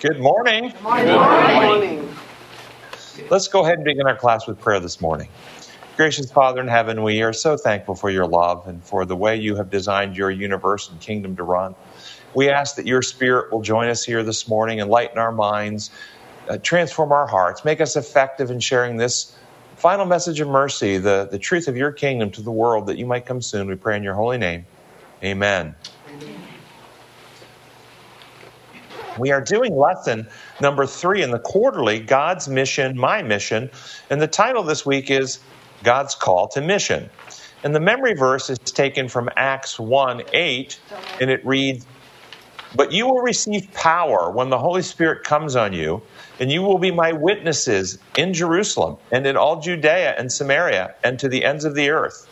Good morning. Good morning. Good morning. Let's go ahead and begin our class with prayer this morning. Gracious Father in heaven, we are so thankful for your love and for the way you have designed your universe and kingdom to run. We ask that your spirit will join us here this morning, enlighten our minds, uh, transform our hearts, make us effective in sharing this final message of mercy, the, the truth of your kingdom to the world, that you might come soon. We pray in your holy name. Amen. We are doing lesson number three in the quarterly God's Mission, My Mission. And the title this week is God's Call to Mission. And the memory verse is taken from Acts 1 8, and it reads, But you will receive power when the Holy Spirit comes on you, and you will be my witnesses in Jerusalem and in all Judea and Samaria and to the ends of the earth.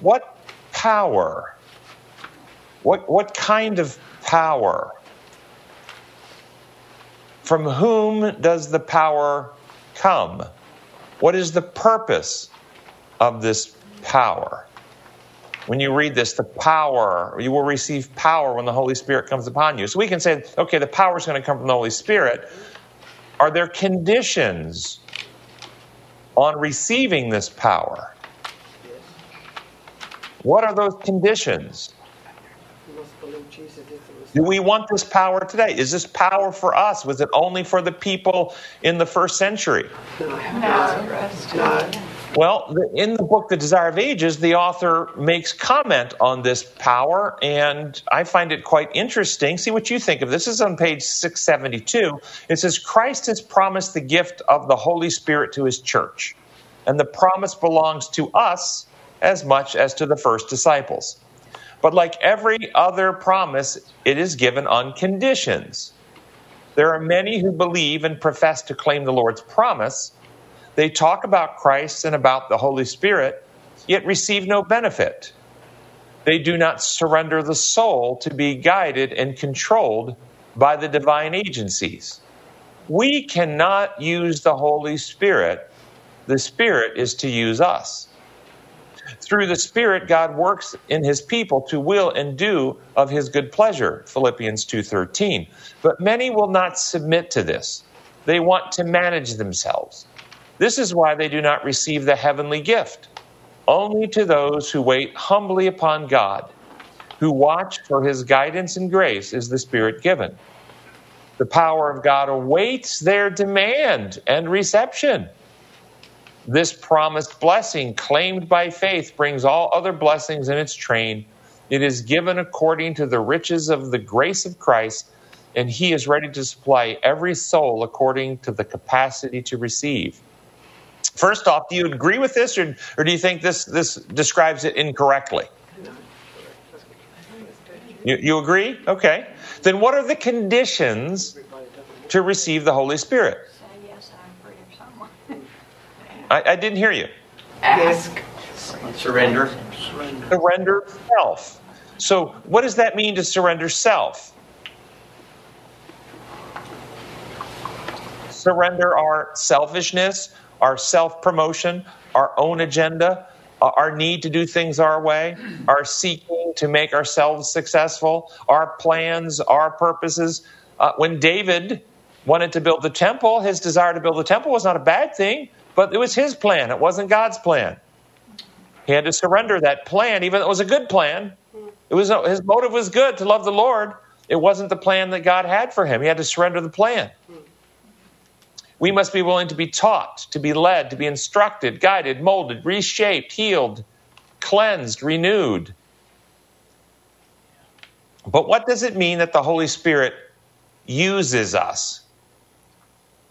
What power? What, what kind of power? From whom does the power come? What is the purpose of this power? When you read this, the power, you will receive power when the Holy Spirit comes upon you. So we can say, okay, the power is going to come from the Holy Spirit. Are there conditions on receiving this power? What are those conditions? Do we want this power today? Is this power for us? Was it only for the people in the first century? No. Well, in the book The Desire of Ages, the author makes comment on this power, and I find it quite interesting. See what you think of this. This is on page 672. It says, Christ has promised the gift of the Holy Spirit to his church, and the promise belongs to us as much as to the first disciples. But like every other promise, it is given on conditions. There are many who believe and profess to claim the Lord's promise. They talk about Christ and about the Holy Spirit, yet receive no benefit. They do not surrender the soul to be guided and controlled by the divine agencies. We cannot use the Holy Spirit, the Spirit is to use us. Through the Spirit, God works in his people to will and do of his good pleasure, Philippians 2:13. But many will not submit to this. They want to manage themselves. This is why they do not receive the heavenly gift. Only to those who wait humbly upon God, who watch for his guidance and grace, is the Spirit given. The power of God awaits their demand and reception. This promised blessing, claimed by faith, brings all other blessings in its train. It is given according to the riches of the grace of Christ, and He is ready to supply every soul according to the capacity to receive. First off, do you agree with this, or, or do you think this, this describes it incorrectly? You, you agree? Okay. Then what are the conditions to receive the Holy Spirit? I, I didn't hear you. Ask. Surrender. Surrender self. So, what does that mean to surrender self? Surrender our selfishness, our self promotion, our own agenda, uh, our need to do things our way, our seeking to make ourselves successful, our plans, our purposes. Uh, when David wanted to build the temple, his desire to build the temple was not a bad thing, but it was his plan. It wasn't God's plan. He had to surrender that plan, even though it was a good plan. It was his motive was good to love the Lord. It wasn't the plan that God had for him. He had to surrender the plan. We must be willing to be taught, to be led, to be instructed, guided, molded, reshaped, healed, cleansed, renewed. But what does it mean that the Holy Spirit uses us?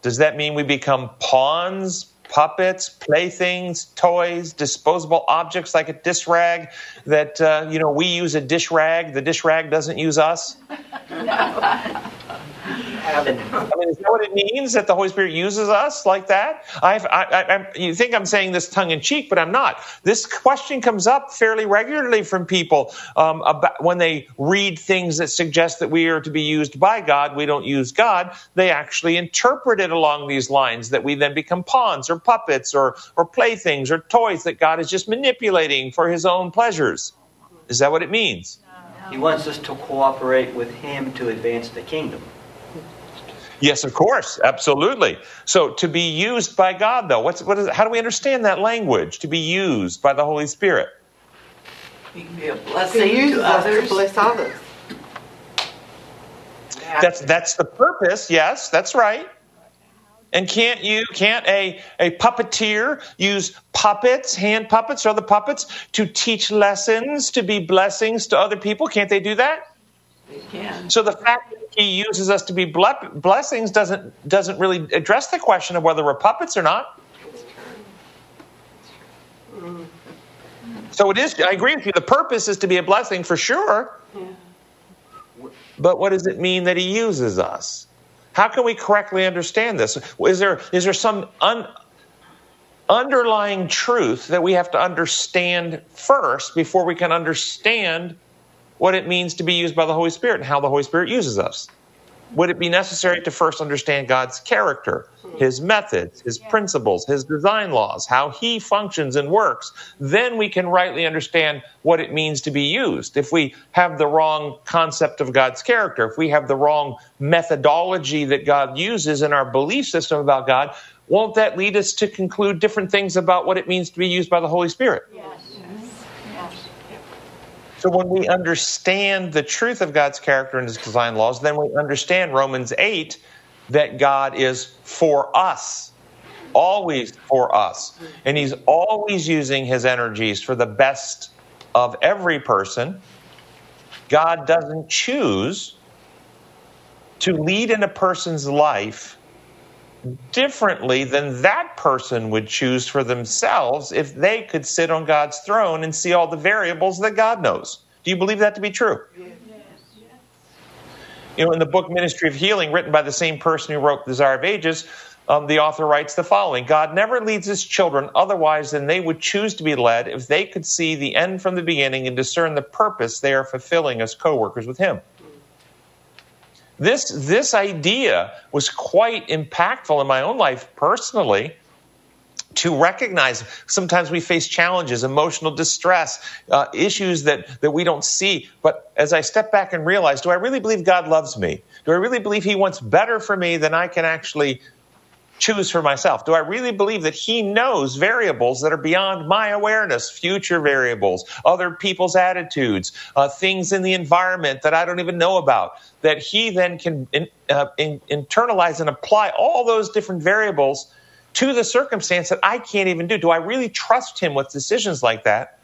Does that mean we become pawns, puppets, playthings, toys, disposable objects like a dish rag that, uh, you know, we use a dish rag, the dish rag doesn't use us? I mean, is that what it means that the Holy Spirit uses us like that? I've, I, I, you think I'm saying this tongue in cheek, but I'm not. This question comes up fairly regularly from people um, about when they read things that suggest that we are to be used by God. We don't use God. They actually interpret it along these lines that we then become pawns or puppets or, or playthings or toys that God is just manipulating for His own pleasures. Is that what it means? He wants us to cooperate with Him to advance the kingdom. Yes, of course, absolutely. So to be used by God, though, what's what is? How do we understand that language? To be used by the Holy Spirit. We can be a blessing uses to us to others. bless others. That's that's the purpose. Yes, that's right. And can't you can't a a puppeteer use puppets, hand puppets or other puppets to teach lessons, to be blessings to other people? Can't they do that? They can. So the fact that he uses us to be ble- blessings doesn't doesn't really address the question of whether we're puppets or not. So it is. I agree with you. The purpose is to be a blessing for sure. But what does it mean that he uses us? How can we correctly understand this? Is there is there some un, underlying truth that we have to understand first before we can understand what it means to be used by the Holy Spirit and how the Holy Spirit uses us? Would it be necessary to first understand God's character, His methods, His principles, His design laws, how He functions and works? Then we can rightly understand what it means to be used. If we have the wrong concept of God's character, if we have the wrong methodology that God uses in our belief system about God, won't that lead us to conclude different things about what it means to be used by the Holy Spirit? So when we understand the truth of God's character and his design laws, then we understand Romans 8 that God is for us, always for us. And he's always using his energies for the best of every person. God doesn't choose to lead in a person's life differently than that person would choose for themselves if they could sit on God's throne and see all the variables that God knows. Do you believe that to be true? Yes. You know, in the book Ministry of Healing, written by the same person who wrote Desire of Ages, um, the author writes the following God never leads his children otherwise than they would choose to be led if they could see the end from the beginning and discern the purpose they are fulfilling as co workers with him. This, this idea was quite impactful in my own life personally to recognize sometimes we face challenges, emotional distress, uh, issues that, that we don't see. But as I step back and realize, do I really believe God loves me? Do I really believe He wants better for me than I can actually choose for myself? Do I really believe that He knows variables that are beyond my awareness, future variables, other people's attitudes, uh, things in the environment that I don't even know about? That He then can in, uh, in, internalize and apply all those different variables to the circumstance that I can't even do. Do I really trust Him with decisions like that?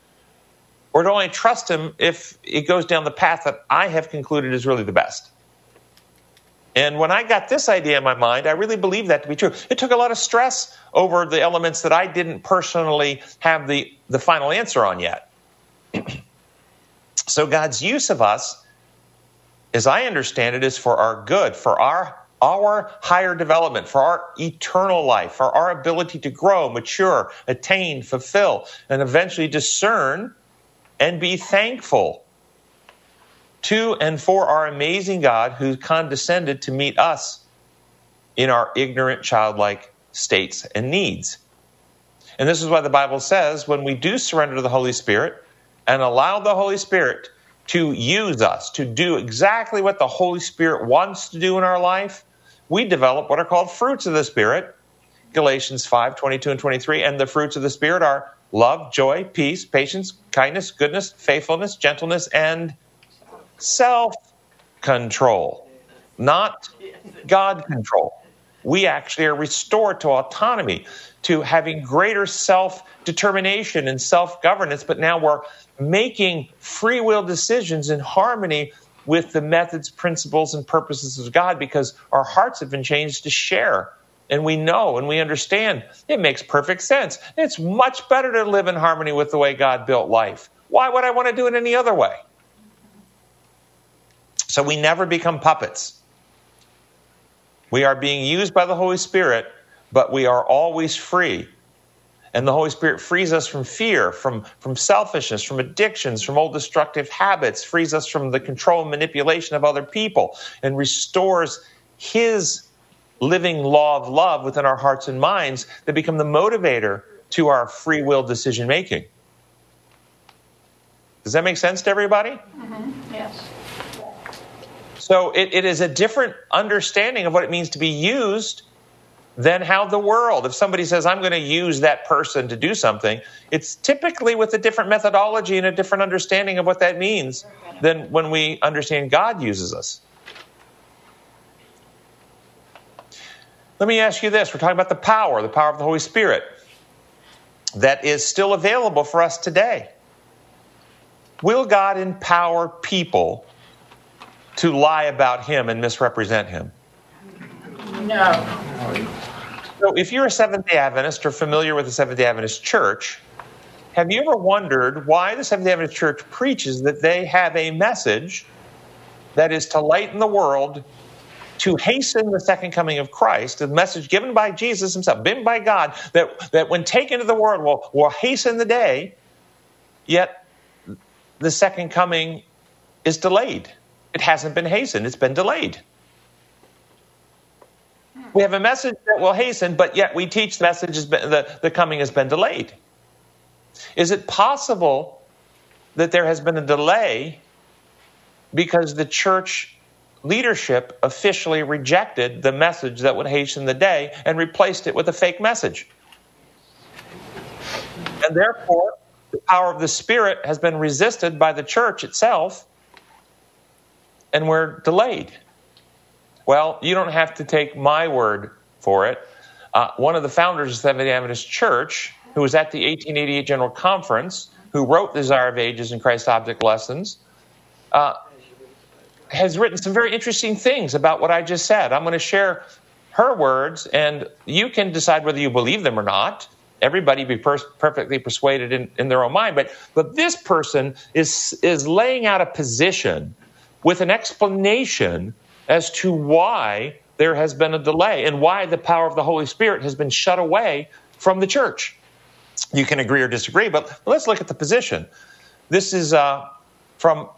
Or do I trust Him if it goes down the path that I have concluded is really the best? And when I got this idea in my mind, I really believed that to be true. It took a lot of stress over the elements that I didn't personally have the, the final answer on yet. so God's use of us, as I understand it, is for our good, for our our higher development, for our eternal life, for our ability to grow, mature, attain, fulfill, and eventually discern and be thankful to and for our amazing God who condescended to meet us in our ignorant, childlike states and needs. And this is why the Bible says when we do surrender to the Holy Spirit and allow the Holy Spirit to use us to do exactly what the Holy Spirit wants to do in our life, we develop what are called fruits of the Spirit. Galatians 5 22 and 23. And the fruits of the Spirit are love, joy, peace, patience, kindness, goodness, faithfulness, gentleness, and self control, not God control. We actually are restored to autonomy, to having greater self determination and self governance, but now we're making free will decisions in harmony with the methods, principles, and purposes of God because our hearts have been changed to share. And we know and we understand it makes perfect sense. It's much better to live in harmony with the way God built life. Why would I want to do it any other way? So we never become puppets. We are being used by the Holy Spirit, but we are always free. And the Holy Spirit frees us from fear, from, from selfishness, from addictions, from old destructive habits, frees us from the control and manipulation of other people, and restores His living law of love within our hearts and minds that become the motivator to our free will decision making. Does that make sense to everybody? Mm-hmm. Yes. So it, it is a different understanding of what it means to be used than how the world, if somebody says, I'm going to use that person to do something, it's typically with a different methodology and a different understanding of what that means than when we understand God uses us. Let me ask you this. We're talking about the power, the power of the Holy Spirit that is still available for us today. Will God empower people to lie about Him and misrepresent Him? No. So, if you're a Seventh day Adventist or familiar with the Seventh day Adventist Church, have you ever wondered why the Seventh day Adventist Church preaches that they have a message that is to lighten the world to hasten the second coming of Christ, the message given by Jesus himself, given by God, that, that when taken to the world will, will hasten the day, yet the second coming is delayed. It hasn't been hastened, it's been delayed. We have a message that will hasten, but yet we teach the message has been, the, the coming has been delayed. Is it possible that there has been a delay because the church leadership officially rejected the message that would hasten the day and replaced it with a fake message? And therefore, the power of the Spirit has been resisted by the church itself, and we're delayed. Well, you don't have to take my word for it. Uh, one of the founders of Seventh day Adventist Church, who was at the 1888 General Conference, who wrote The Desire of Ages and Christ Object Lessons, uh, has written some very interesting things about what I just said. I'm going to share her words, and you can decide whether you believe them or not. Everybody be per- perfectly persuaded in, in their own mind, but but this person is is laying out a position with an explanation as to why there has been a delay and why the power of the Holy Spirit has been shut away from the church. You can agree or disagree, but let's look at the position. This is uh, from,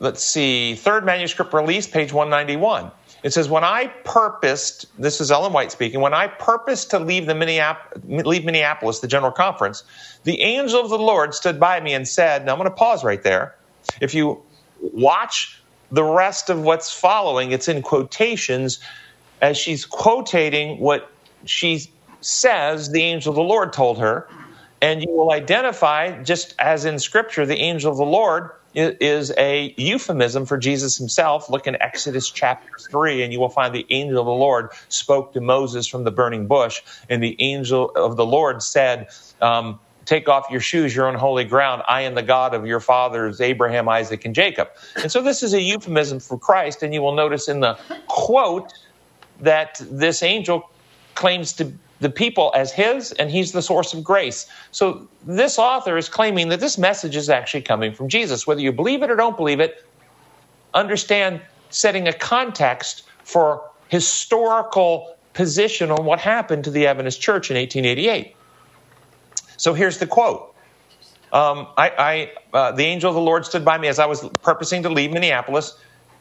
let's see, third manuscript release, page 191. It says, When I purposed, this is Ellen White speaking, when I purposed to leave, the Minneapolis, leave Minneapolis, the General Conference, the angel of the Lord stood by me and said, Now I'm going to pause right there. If you watch the rest of what's following, it's in quotations as she's quotating what she says the angel of the Lord told her. And you will identify, just as in Scripture, the angel of the Lord is a euphemism for Jesus himself. Look in Exodus chapter 3, and you will find the angel of the Lord spoke to Moses from the burning bush, and the angel of the Lord said, um, Take off your shoes, you're on holy ground. I am the God of your fathers, Abraham, Isaac, and Jacob. And so this is a euphemism for Christ, and you will notice in the quote that this angel claims to the people as his, and he's the source of grace. So this author is claiming that this message is actually coming from Jesus. Whether you believe it or don't believe it, understand setting a context for historical position on what happened to the Adventist Church in 1888. So here's the quote. Um, I, I uh, the angel of the Lord stood by me as I was purposing to leave Minneapolis.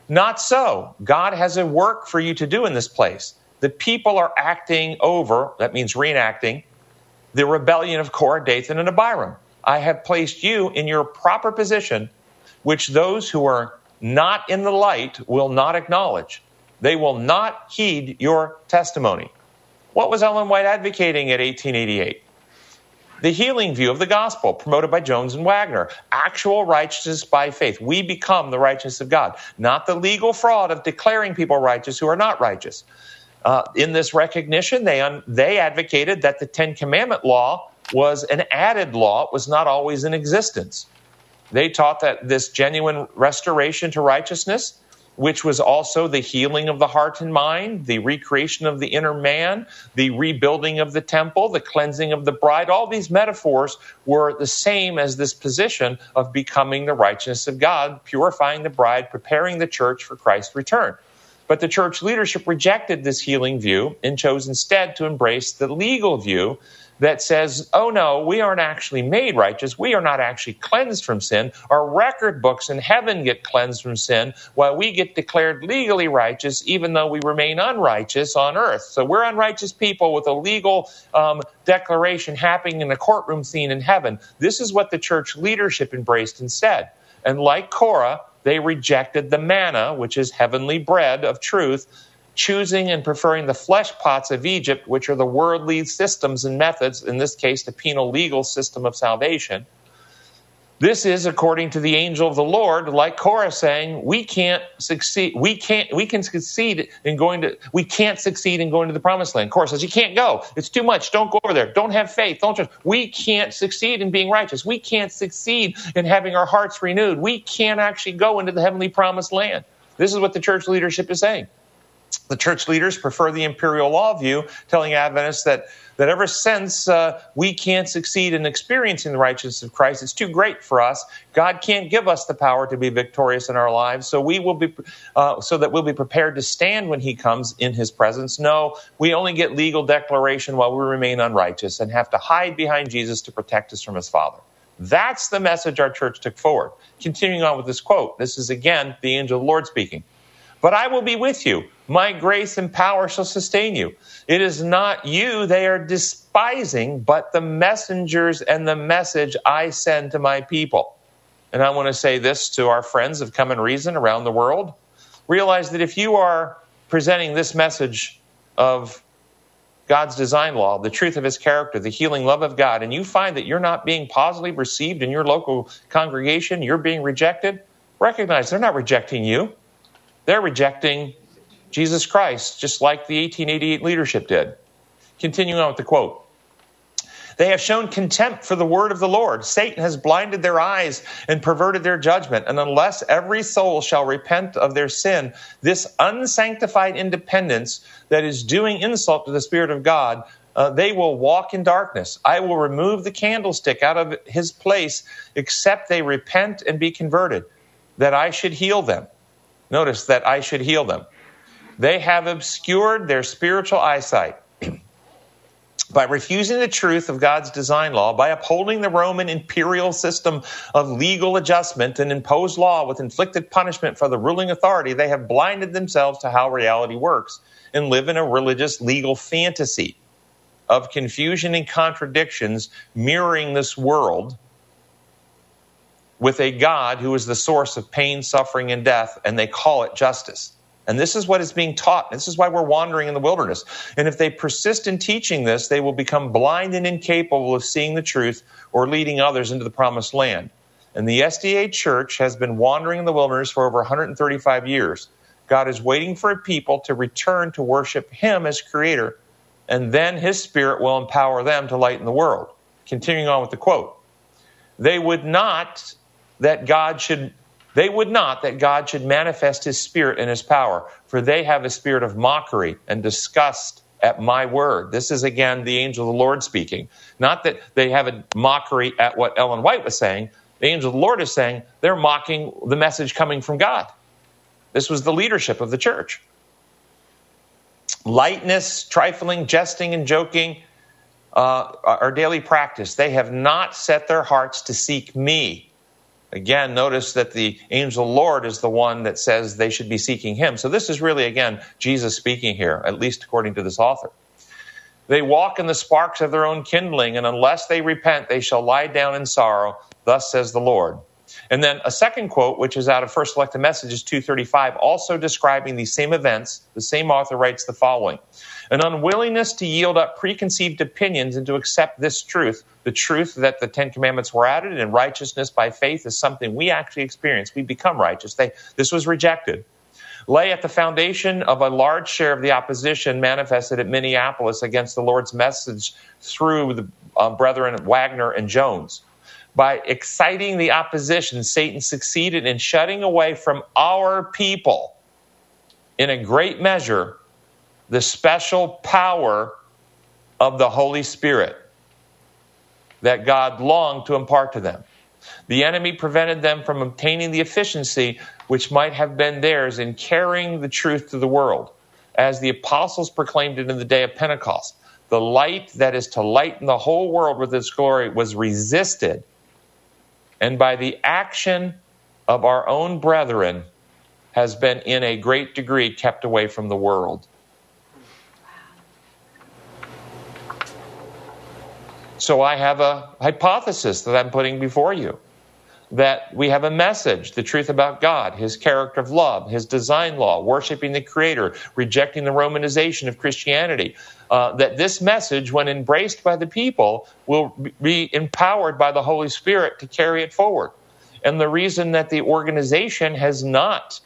Not so. God has a work for you to do in this place. The people are acting over, that means reenacting, the rebellion of Korah, Dathan, and Abiram. I have placed you in your proper position, which those who are not in the light will not acknowledge. They will not heed your testimony. What was Ellen White advocating at 1888? The healing view of the gospel promoted by Jones and Waggoner, actual righteousness by faith. We become the righteousness of God, not the legal fraud of declaring people righteous who are not righteous. Uh, in this recognition, they, un- they advocated that the Ten Commandment law was an added law, it was not always in existence. They taught that this genuine restoration to righteousness which was also the healing of the heart and mind, the recreation of the inner man, the rebuilding of the temple, the cleansing of the bride. All these metaphors were the same as this position of becoming the righteousness of God, purifying the bride, preparing the church for Christ's return. But the church leadership rejected this healing view and chose instead to embrace the legal view that says, oh no, we aren't actually made righteous. We are not actually cleansed from sin. Our record books in heaven get cleansed from sin while we get declared legally righteous, even though we remain unrighteous on earth. So we're unrighteous people with a legal um, declaration happening in a courtroom scene in heaven. This is what the church leadership embraced instead. And like Korah, they rejected the manna, which is heavenly bread of truth, choosing and preferring the flesh pots of Egypt, which are the worldly systems and methods, in this case, the penal legal system of salvation. This is according to the angel of the Lord, like Korah saying, we can't succeed, we can't, we can succeed in going to, we can't succeed in going to the promised land. Korah says, you can't go. It's too much. Don't go over there. Don't have faith. Don't trust. We can't succeed in being righteous. We can't succeed in having our hearts renewed. We can't actually go into the heavenly promised land. This is what the church leadership is saying. The church leaders prefer the imperial law view, telling Adventists that, that ever since uh, we can't succeed in experiencing the righteousness of Christ, it's too great for us. God can't give us the power to be victorious in our lives, so we will be, uh, so that we'll be prepared to stand when He comes in His presence. No, we only get legal declaration while we remain unrighteous and have to hide behind Jesus to protect us from His Father. That's the message our church took forward. Continuing on with this quote, this is again the angel of the Lord speaking. But I will be with you. My grace and power shall sustain you. It is not you they are despising, but the messengers and the message I send to my people. And I want to say this to our friends of Come and Reason around the world. Realize that if you are presenting this message of God's design law, the truth of his character, the healing love of God, and you find that you're not being positively received in your local congregation, you're being rejected, recognize they're not rejecting you. They're rejecting Jesus Christ, just like the 1888 leadership did. Continuing on with the quote. They have shown contempt for the word of the Lord. Satan has blinded their eyes and perverted their judgment. And unless every soul shall repent of their sin, this unsanctified independence that is doing insult to the Spirit of God, uh, they will walk in darkness. I will remove the candlestick out of his place, except they repent and be converted, that I should heal them. Notice that I should heal them. They have obscured their spiritual eyesight by refusing the truth of God's design law, by upholding the Roman imperial system of legal adjustment and imposed law with inflicted punishment for the ruling authority, they have blinded themselves to how reality works and live in a religious legal fantasy of confusion and contradictions mirroring this world with a God who is the source of pain, suffering, and death, and they call it justice. And this is what is being taught. This is why we're wandering in the wilderness. And if they persist in teaching this, they will become blind and incapable of seeing the truth or leading others into the promised land. And the SDA church has been wandering in the wilderness for over 135 years. God is waiting for a people to return to worship Him as Creator, and then His Spirit will empower them to lighten the world. Continuing on with the quote They would not that God should they would not that God should manifest his spirit and his power, for they have a spirit of mockery and disgust at my word. This is again the angel of the Lord speaking. Not that they have a mockery at what Ellen White was saying. The angel of the Lord is saying they're mocking the message coming from God. This was the leadership of the church. Lightness, trifling, jesting, and joking uh, are daily practice. They have not set their hearts to seek me Again, notice that the angel Lord is the one that says they should be seeking him. So this is really, again, Jesus speaking here, at least according to this author. They walk in the sparks of their own kindling, and unless they repent, they shall lie down in sorrow. Thus says the Lord. And then a second quote, which is out of First Selected Messages 235, also describing these same events. The same author writes the following An unwillingness to yield up preconceived opinions and to accept this truth, the truth that the Ten Commandments were added and righteousness by faith is something we actually experience. We become righteous. They, this was rejected. Lay at the foundation of a large share of the opposition manifested at Minneapolis against the Lord's message through the uh, brethren Waggoner and Jones. By exciting the opposition, Satan succeeded in shutting away from our people, in a great measure, the special power of the Holy Spirit that God longed to impart to them. The enemy prevented them from obtaining the efficiency which might have been theirs in carrying the truth to the world. As the apostles proclaimed it in the day of Pentecost, the light that is to lighten the whole world with its glory was resisted and by the action of our own brethren has been in a great degree kept away from the world. So I have a hypothesis that I'm putting before you. that we have a message, the truth about God, His character of love, His design law, worshiping the Creator, rejecting the Romanization of Christianity. Uh, that this message, when embraced by the people, will be empowered by the Holy Spirit to carry it forward. And the reason that the organization has not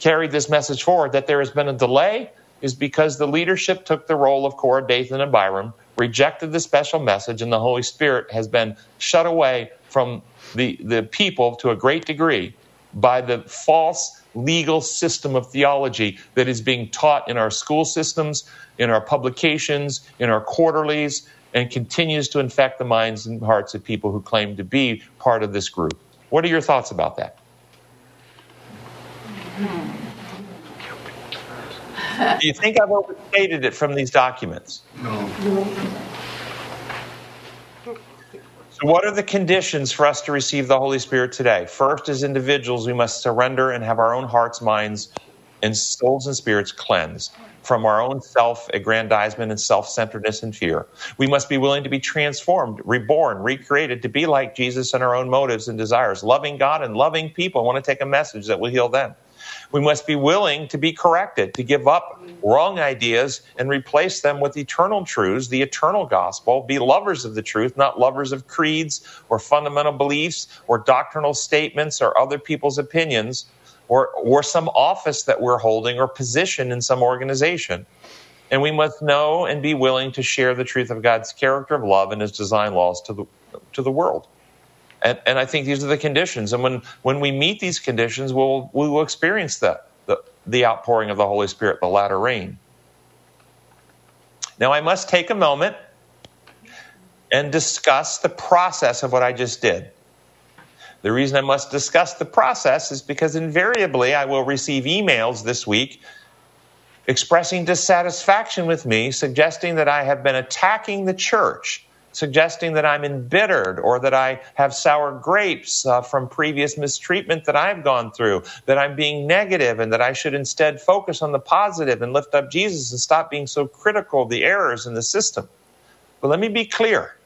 carried this message forward, that there has been a delay, is because the leadership took the role of Korah Dathan, and Abiram, rejected the special message, and the Holy Spirit has been shut away from the, the people to a great degree by the false legal system of theology that is being taught in our school systems, in our publications, in our quarterlies, and continues to infect the minds and hearts of people who claim to be part of this group. What are your thoughts about that? Hmm. Do you think I've overstated it from these documents? No. So, what are the conditions for us to receive the Holy Spirit today? First, as individuals, we must surrender and have our own hearts, minds, and souls and spirits cleansed from our own self aggrandizement and self centeredness and fear. We must be willing to be transformed, reborn, recreated to be like Jesus in our own motives and desires, loving God and loving people. I want to take a message that will heal them. We must be willing to be corrected, to give up wrong ideas and replace them with eternal truths, the eternal gospel. Be lovers of the truth, not lovers of creeds or fundamental beliefs or doctrinal statements or other people's opinions or, or some office that we're holding or position in some organization. And we must know and be willing to share the truth of God's character of love and his design laws to the, to the world. And, and I think these are the conditions. And when, when we meet these conditions, we'll, we will experience that, the, the outpouring of the Holy Spirit, the latter rain. Now, I must take a moment and discuss the process of what I just did. The reason I must discuss the process is because invariably I will receive emails this week expressing dissatisfaction with me, suggesting that I have been attacking the church suggesting that I'm embittered or that I have sour grapes uh, from previous mistreatment that I've gone through, that I'm being negative and that I should instead focus on the positive and lift up Jesus and stop being so critical of the errors in the system. But let me be clear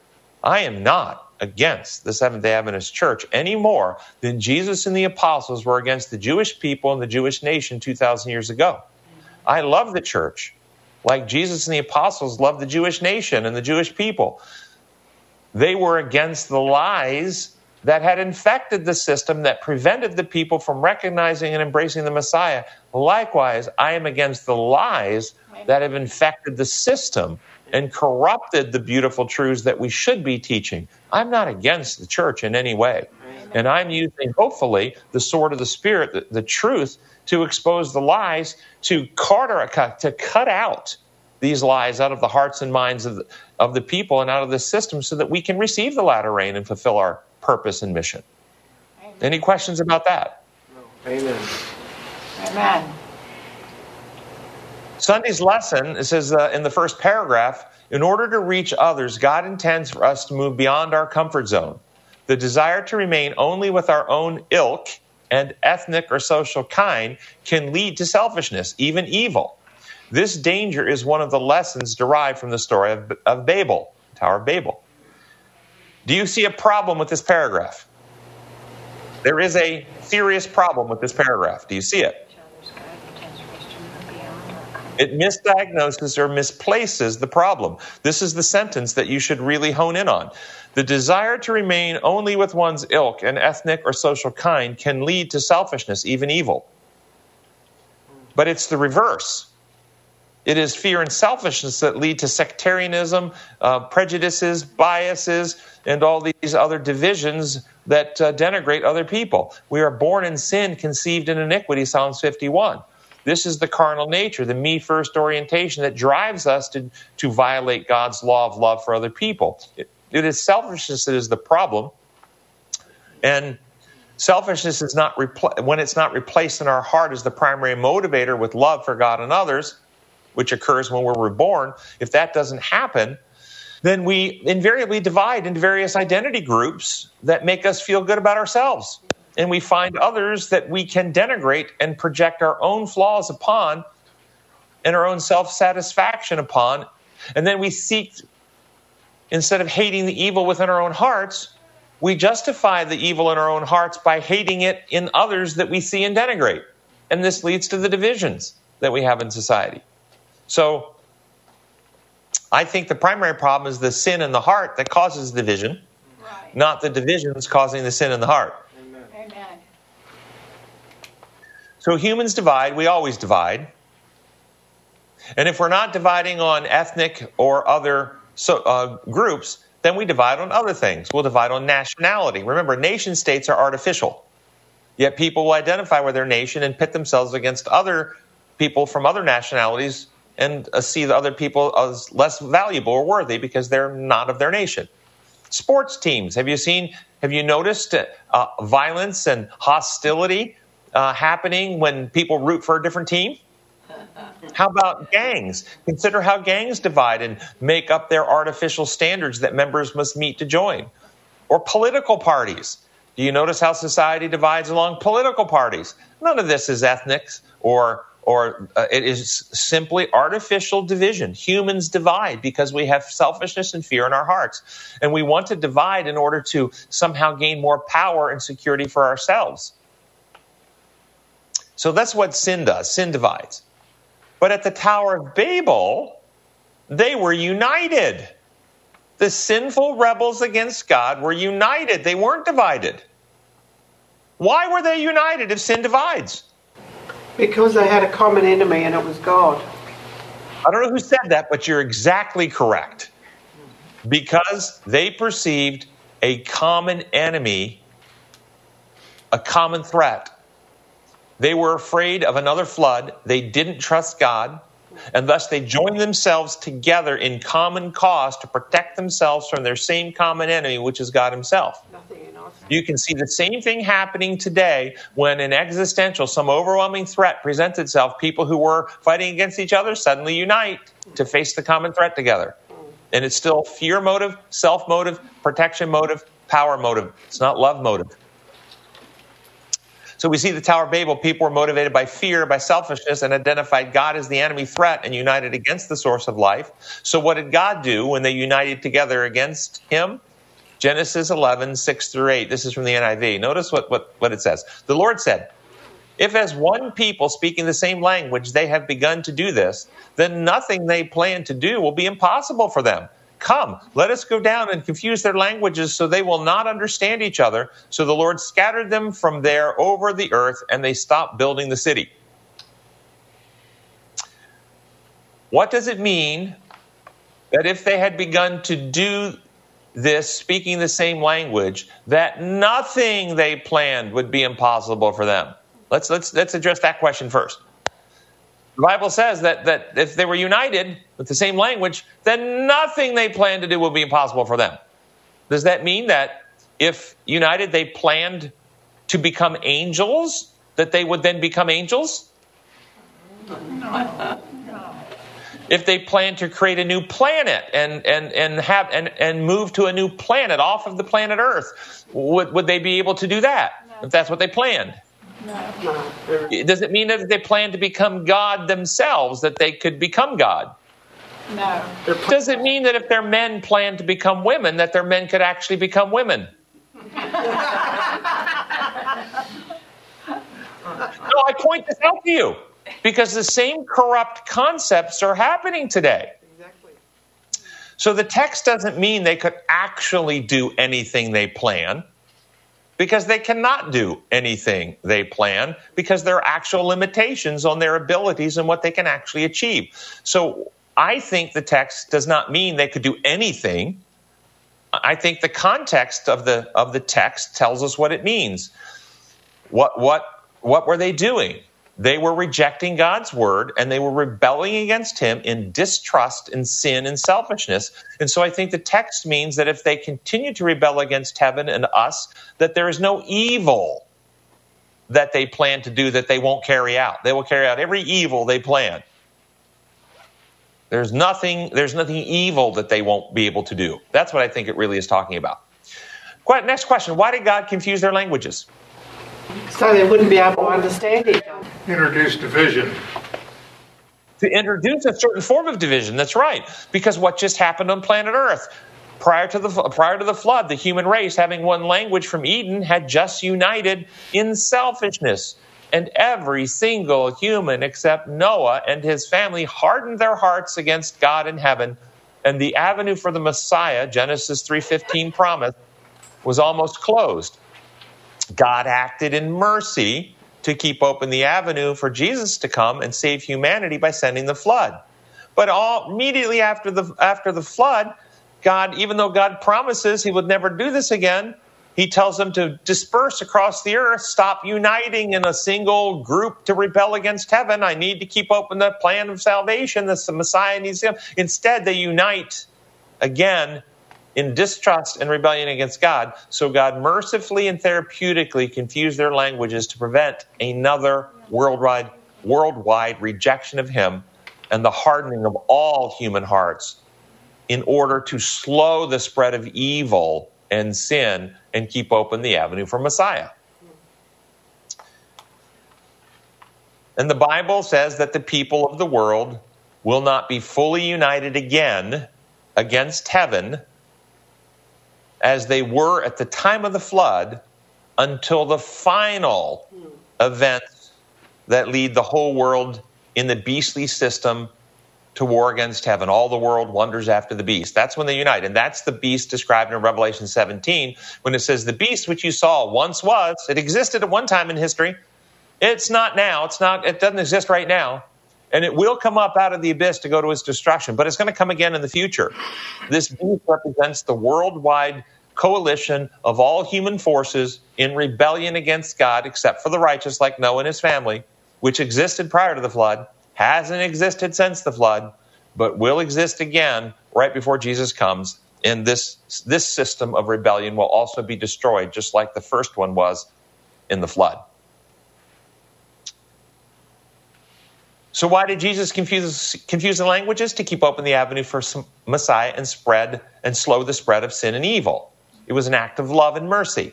I am not against the Seventh day Adventist Church any more than Jesus and the apostles were against the Jewish people and the Jewish nation 2,000 years ago. I love the church like Jesus and the apostles loved the Jewish nation and the Jewish people. They were against the lies that had infected the system that prevented the people from recognizing and embracing the Messiah. Likewise, I am against the lies that have infected the system and corrupted the beautiful truths that we should be teaching. I'm not against the church in any way. And I'm using, hopefully, the sword of the Spirit, the, the truth, to expose the lies, to, carter, to cut out these lies out of the hearts and minds of the, of the people and out of the system so that we can receive the latter rain and fulfill our purpose and mission. Amen. Any questions about that? Amen. Amen. Sunday's lesson, it says uh, in the first paragraph, in order to reach others, God intends for us to move beyond our comfort zone. The desire to remain only with our own ilk and ethnic or social kind can lead to selfishness, even evil. This danger is one of the lessons derived from the story of, of Babel, Tower of Babel. Do you see a problem with this paragraph? There is a serious problem with this paragraph. Do you see it? It misdiagnoses or misplaces the problem. This is the sentence that you should really hone in on. The desire to remain only with one's ilk and ethnic or social kind can lead to selfishness, even evil. But it's the reverse. It is fear and selfishness that lead to sectarianism, uh, prejudices, biases, and all these other divisions that uh, denigrate other people. We are born in sin, conceived in iniquity, Psalms 51. This is the carnal nature, the me first orientation that drives us to, to violate God's law of love for other people. it, it is selfishness that is the problem. And selfishness is not repl- when it's not replaced in our heart as the primary motivator with love for God and others which occurs when we're reborn, if that doesn't happen, then we invariably divide into various identity groups that make us feel good about ourselves. And we find others that we can denigrate and project our own flaws upon and our own self satisfaction upon. And then we seek, instead of hating the evil within our own hearts, we justify the evil in our own hearts by hating it in others that we see and denigrate. And this leads to the divisions that we have in society. So I think the primary problem is the sin in the heart that causes division, right. not the divisions causing the sin in the heart. Amen. So humans divide, we always divide. And if we're not dividing on ethnic or other so, uh, groups, then we divide on other things. We'll divide on nationality. Remember, nation states are artificial. Yet people will identify with their nation and pit themselves against other people from other nationalities and uh, see the other people as less valuable or worthy because they're not of their nation. Sports teams. Have you seen, have you noticed uh, violence and hostility uh, happening when people root for a different team? How about gangs? Consider how gangs divide and make up their artificial standards that members must meet to join. Or political parties. Do you notice how society divides along political parties? None of this is ethnic or or uh, it is simply artificial division. Humans divide because we have selfishness and fear in our hearts. And we want to divide in order to somehow gain more power and security for ourselves. So that's what sin does. Sin divides. But at the Tower of Babel, they were united. The sinful rebels against God were united, they weren't divided. Why were they united if sin divides? Because they had a common enemy and it was God. I don't know who said that, but you're exactly correct. Because they perceived a common enemy, a common threat, they were afraid of another flood. They didn't trust God. And thus they joined themselves together in common cause to protect themselves from their same common enemy, which is God Himself. You can see the same thing happening today when an existential, some overwhelming threat presents itself. People who were fighting against each other suddenly unite to face the common threat together. And it's still fear motive, self motive, protection motive, power motive. It's not love motive. So we see the Tower of Babel, people were motivated by fear, by selfishness, and identified God as the enemy threat and united against the source of life. So what did God do when they united together against him? Genesis 11, 6 through 8. This is from the NIV. Notice what, what, what it says. The Lord said, If as one people speaking the same language they have begun to do this, then nothing they plan to do will be impossible for them. Come, let us go down and confuse their languages so they will not understand each other. So the Lord scattered them from there over the earth, and they stopped building the city. What does it mean that if they had begun to do this, speaking the same language, that nothing they planned would be impossible for them? Let's, let's, let's address that question first. The Bible says that, that if they were united with the same language, then nothing they planned to do will be impossible for them. Does that mean that if united they planned to become angels, that they would then become angels? No. If they plan to create a new planet and, and, and have and, and move to a new planet off of the planet Earth, would, would they be able to do that? No. If that's what they planned? No. Does it mean that if they plan to become God themselves, that they could become God? No. Does it mean that if their men plan to become women, that their men could actually become women? no, I point this out to you because the same corrupt concepts are happening today. Exactly. So the text doesn't mean they could actually do anything they plan because they cannot do anything they plan because there are actual limitations on their abilities and what they can actually achieve. So I think the text does not mean they could do anything. I think the context of the of the text tells us what it means. What what what were they doing? They were rejecting God's word and they were rebelling against him in distrust and sin and selfishness. And so I think the text means that if they continue to rebel against heaven and us, that there is no evil that they plan to do that they won't carry out. They will carry out every evil they plan. There's nothing, there's nothing evil that they won't be able to do. That's what I think it really is talking about. Next question Why did God confuse their languages? So they wouldn't be able to understand each other. Introduce division. To introduce a certain form of division, that's right. Because what just happened on planet Earth? Prior to, the, prior to the flood, the human race, having one language from Eden, had just united in selfishness. And every single human except Noah and his family hardened their hearts against God in heaven. And the avenue for the Messiah, Genesis 3:15 promised, was almost closed. God acted in mercy to keep open the avenue for Jesus to come and save humanity by sending the flood. But all immediately after the after the flood, God, even though God promises he would never do this again, he tells them to disperse across the earth, stop uniting in a single group to rebel against heaven. I need to keep open the plan of salvation. The Messiah needs him. Instead, they unite again in distrust and rebellion against God. So God mercifully and therapeutically confused their languages to prevent another worldwide worldwide rejection of him and the hardening of all human hearts in order to slow the spread of evil and sin and keep open the avenue for Messiah. And the Bible says that the people of the world will not be fully united again against heaven as they were at the time of the flood until the final events that lead the whole world in the beastly system to war against heaven. All the world wonders after the beast. That's when they unite. And that's the beast described in Revelation 17 when it says, The beast which you saw once was, it existed at one time in history. It's not now. It's not, it doesn't exist right now. And it will come up out of the abyss to go to its destruction, but it's going to come again in the future. This beast represents the worldwide coalition of all human forces in rebellion against God, except for the righteous, like Noah and his family, which existed prior to the flood hasn't existed since the flood, but will exist again right before Jesus comes. And this, this system of rebellion will also be destroyed, just like the first one was in the flood. So, why did Jesus confuse, confuse the languages? To keep open the avenue for Messiah and spread and slow the spread of sin and evil. It was an act of love and mercy.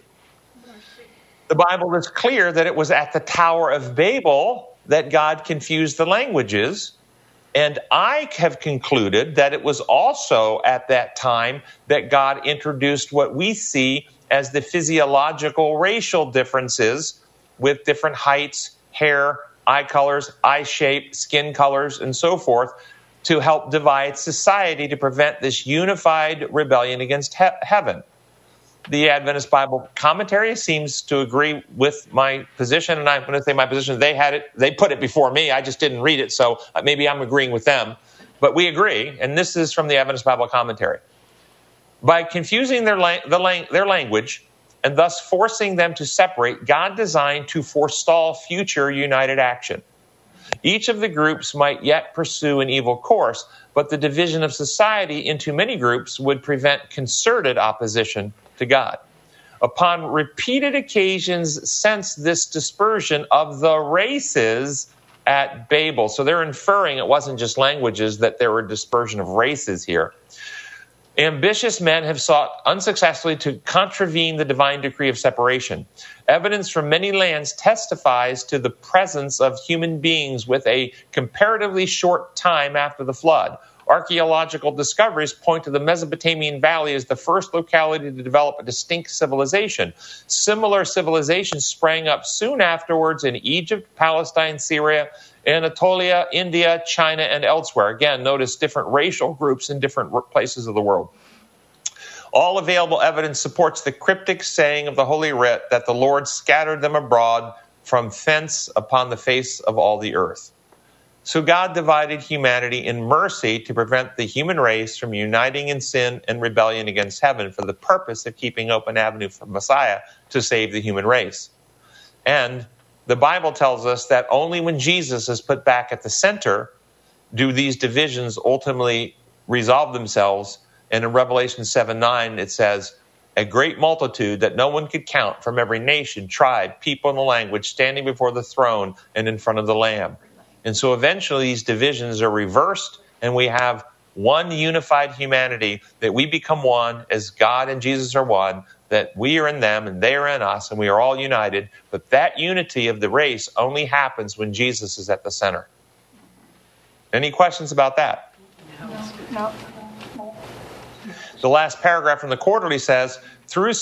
The Bible is clear that it was at the Tower of Babel that God confused the languages. And I have concluded that it was also at that time that God introduced what we see as the physiological racial differences with different heights, hair, eye colors, eye shape, skin colors, and so forth to help divide society to prevent this unified rebellion against he- heaven the Adventist Bible commentary seems to agree with my position, and I'm going to say my position. They had it, they put it before me. I just didn't read it, so uh, maybe I'm agreeing with them. But we agree, and this is from the Adventist Bible commentary. By confusing their, the, their language and thus forcing them to separate, God designed to forestall future united action. Each of the groups might yet pursue an evil course, but the division of society into many groups would prevent concerted opposition to God. Upon repeated occasions since this dispersion of the races at Babel. So they're inferring it wasn't just languages, that there were dispersion of races here. Ambitious men have sought unsuccessfully to contravene the divine decree of separation. Evidence from many lands testifies to the presence of human beings with a comparatively short time after the flood, archaeological discoveries point to the Mesopotamian Valley as the first locality to develop a distinct civilization. Similar civilizations sprang up soon afterwards in Egypt, Palestine, Syria, Anatolia, India, China, and elsewhere. Again, notice different racial groups in different places of the world. All available evidence supports the cryptic saying of the Holy Writ that the Lord scattered them abroad from thence upon the face of all the earth. So God divided humanity in mercy to prevent the human race from uniting in sin and rebellion against heaven for the purpose of keeping open avenue for Messiah to save the human race. And the Bible tells us that only when Jesus is put back at the center do these divisions ultimately resolve themselves. And in Revelation 7 9, it says, a great multitude that no one could count from every nation, tribe, people, and language standing before the throne and in front of the Lamb. And so eventually these divisions are reversed and we have one unified humanity that we become one as God and Jesus are one, that we are in them and they are in us and we are all united. But that unity of the race only happens when Jesus is at the center. Any questions about that? No. The last paragraph from the quarterly says, through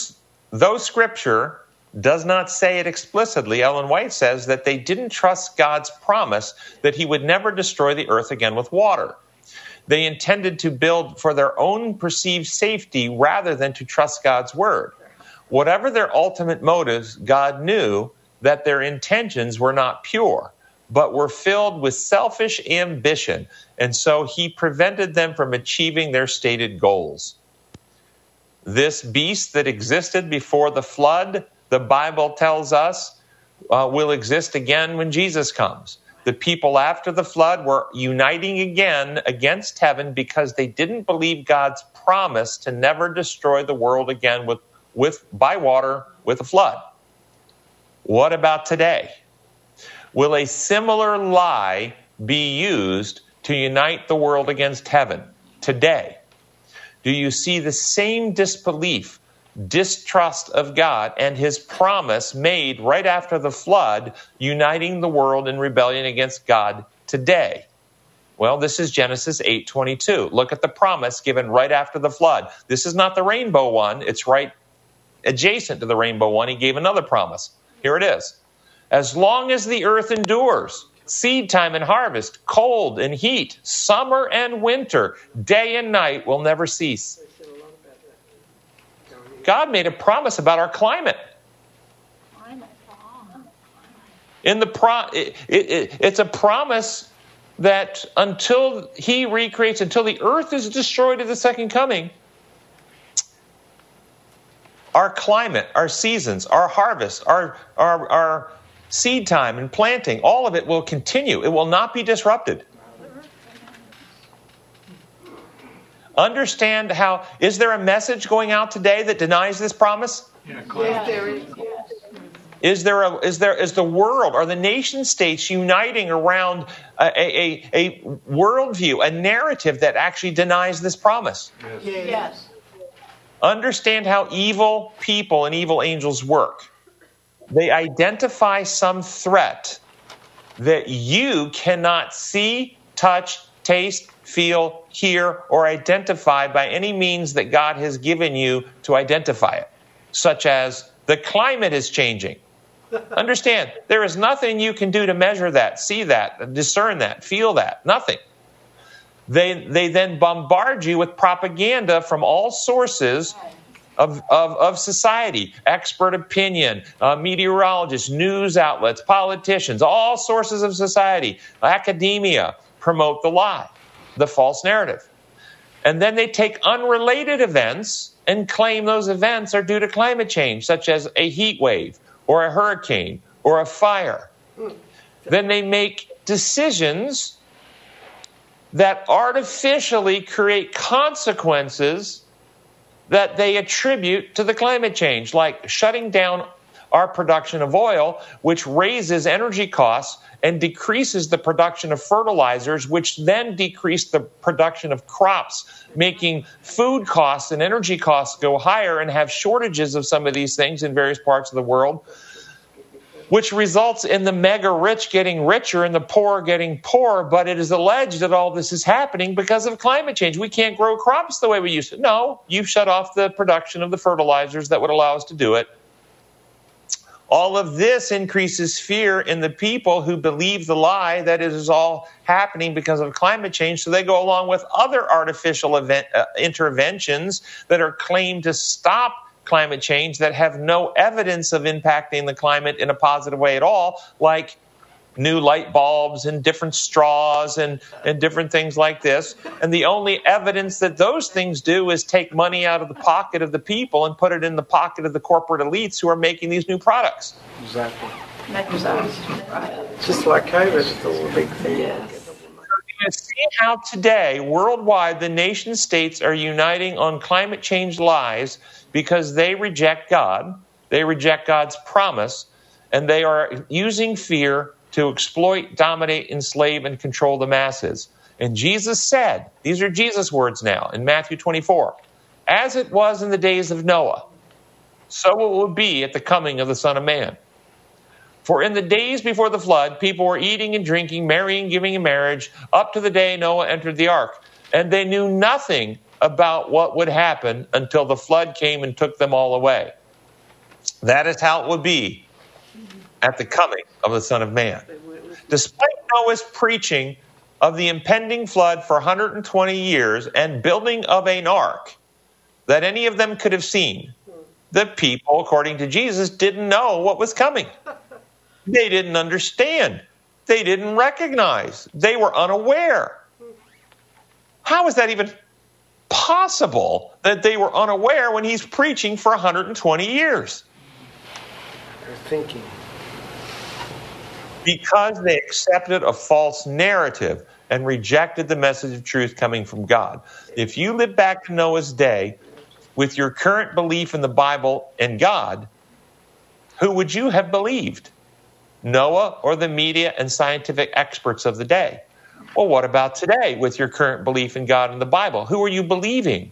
though scripture does not say it explicitly, Ellen White says that they didn't trust God's promise that he would never destroy the earth again with water. They intended to build for their own perceived safety rather than to trust God's word. Whatever their ultimate motives, God knew that their intentions were not pure, but were filled with selfish ambition, and so he prevented them from achieving their stated goals. This beast that existed before the flood, the Bible tells us, uh, will exist again when Jesus comes. The people after the flood were uniting again against heaven because they didn't believe God's promise to never destroy the world again with, with by water with a flood. What about today? Will a similar lie be used to unite the world against heaven today? Do you see the same disbelief, distrust of God, and his promise made right after the flood, uniting the world in rebellion against God today? Well, this is Genesis 8:22. Look at the promise given right after the flood. This is not the rainbow one, it's right adjacent to the rainbow one. He gave another promise. Here it is. As long as the earth endures, seed time and harvest, cold and heat, summer and winter, day and night will never cease. God made a promise about our climate. In the pro, it, it, it's a promise that until He recreates, until the earth is destroyed at the second coming, our climate, our seasons, our harvest, our, our, our seed time and planting, all of it will continue. It will not be disrupted. Understand how, is there a message going out today that denies this promise? Yeah, yes, there is. Is there a, is there is the world or the nation states uniting around a, a, a worldview, a narrative that actually denies this promise? Yes. yes. Understand how evil people and evil angels work they identify some threat that you cannot see, touch, taste, feel, hear, or identify by any means that God has given you to identify it, such as the climate is changing. Understand, there is nothing you can do to measure that, see that, discern that, feel that. Nothing. They, they then bombard you with propaganda from all sources of, of, of society, expert opinion, uh, meteorologists, news outlets, politicians, all sources of society, academia promote the lie, the false narrative. And then they take unrelated events and claim those events are due to climate change, such as a heat wave or a hurricane or a fire. Then they make decisions that artificially create consequences that they attribute to the climate change, like shutting down our production of oil, which raises energy costs and decreases the production of fertilizers, which then decrease the production of crops, making food costs and energy costs go higher and have shortages of some of these things in various parts of the world which results in the mega rich getting richer and the poor getting poorer. But it is alleged that all this is happening because of climate change. We can't grow crops the way we used to. No, you've shut off the production of the fertilizers that would allow us to do it. All of this increases fear in the people who believe the lie that it is all happening because of climate change. So they go along with other artificial event, uh, interventions that are claimed to stop climate change that have no evidence of impacting the climate in a positive way at all, like new light bulbs and different straws and, and different things like this. And the only evidence that those things do is take money out of the pocket of the people and put it in the pocket of the corporate elites who are making these new products. Exactly. Just like COVID, it's all a big thing. Yes. You see how today, worldwide, the nation states are uniting on climate change lies because they reject God, they reject God's promise, and they are using fear to exploit, dominate, enslave, and control the masses. And Jesus said, these are Jesus' words now in Matthew 24, as it was in the days of Noah, so it will be at the coming of the Son of Man. For in the days before the flood, people were eating and drinking, marrying, giving in marriage, up to the day Noah entered the ark. And they knew nothing about what would happen until the flood came and took them all away. That is how it would be at the coming of the Son of Man. Despite Noah's preaching of the impending flood for 120 years and building of an ark that any of them could have seen, the people, according to Jesus, didn't know what was coming. They didn't understand. They didn't recognize. They were unaware. How is that even possible that they were unaware when he's preaching for 120 years? They're thinking. Because they accepted a false narrative and rejected the message of truth coming from God. If you live back to Noah's day with your current belief in the Bible and God, who would you have believed? Noah or the media and scientific experts of the day? Well, what about today with your current belief in God and the Bible? Who are you believing?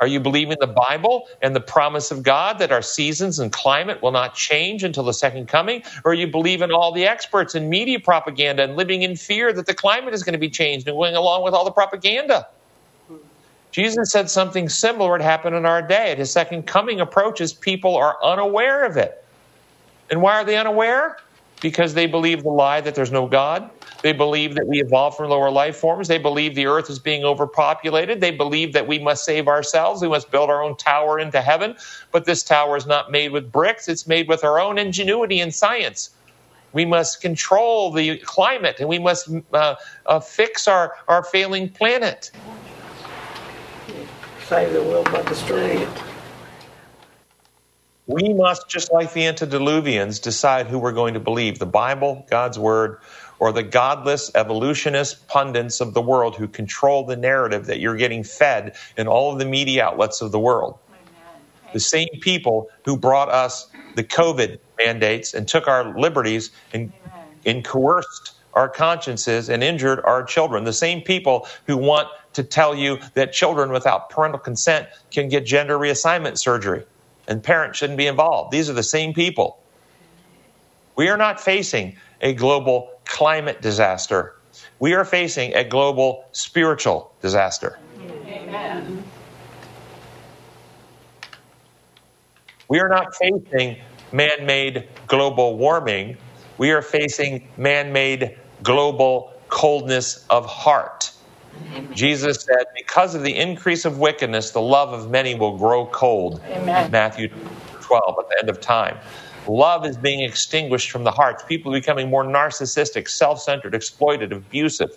Are you believing the Bible and the promise of God that our seasons and climate will not change until the second coming? Or are you believing all the experts and media propaganda and living in fear that the climate is going to be changed and going along with all the propaganda? Jesus said something similar would happen in our day. At his second coming approaches, people are unaware of it. And why are they unaware? Because they believe the lie that there's no God. They believe that we evolved from lower life forms. They believe the earth is being overpopulated. They believe that we must save ourselves. We must build our own tower into heaven. But this tower is not made with bricks, it's made with our own ingenuity and science. We must control the climate and we must uh, uh, fix our, our failing planet. Save the world by destroying it. We must, just like the antediluvians, decide who we're going to believe the Bible, God's Word, or the godless evolutionist pundits of the world who control the narrative that you're getting fed in all of the media outlets of the world. The same people who brought us the COVID mandates and took our liberties and, and coerced our consciences and injured our children. The same people who want to tell you that children without parental consent can get gender reassignment surgery and parents shouldn't be involved. These are the same people. We are not facing a global climate disaster. We are facing a global spiritual disaster. Amen. We are not facing man made global warming. We are facing man made global coldness of heart. Jesus said, Because of the increase of wickedness, the love of many will grow cold. Amen. Matthew 12, at the end of time. Love is being extinguished from the hearts. People are becoming more narcissistic, self centered, exploited, abusive.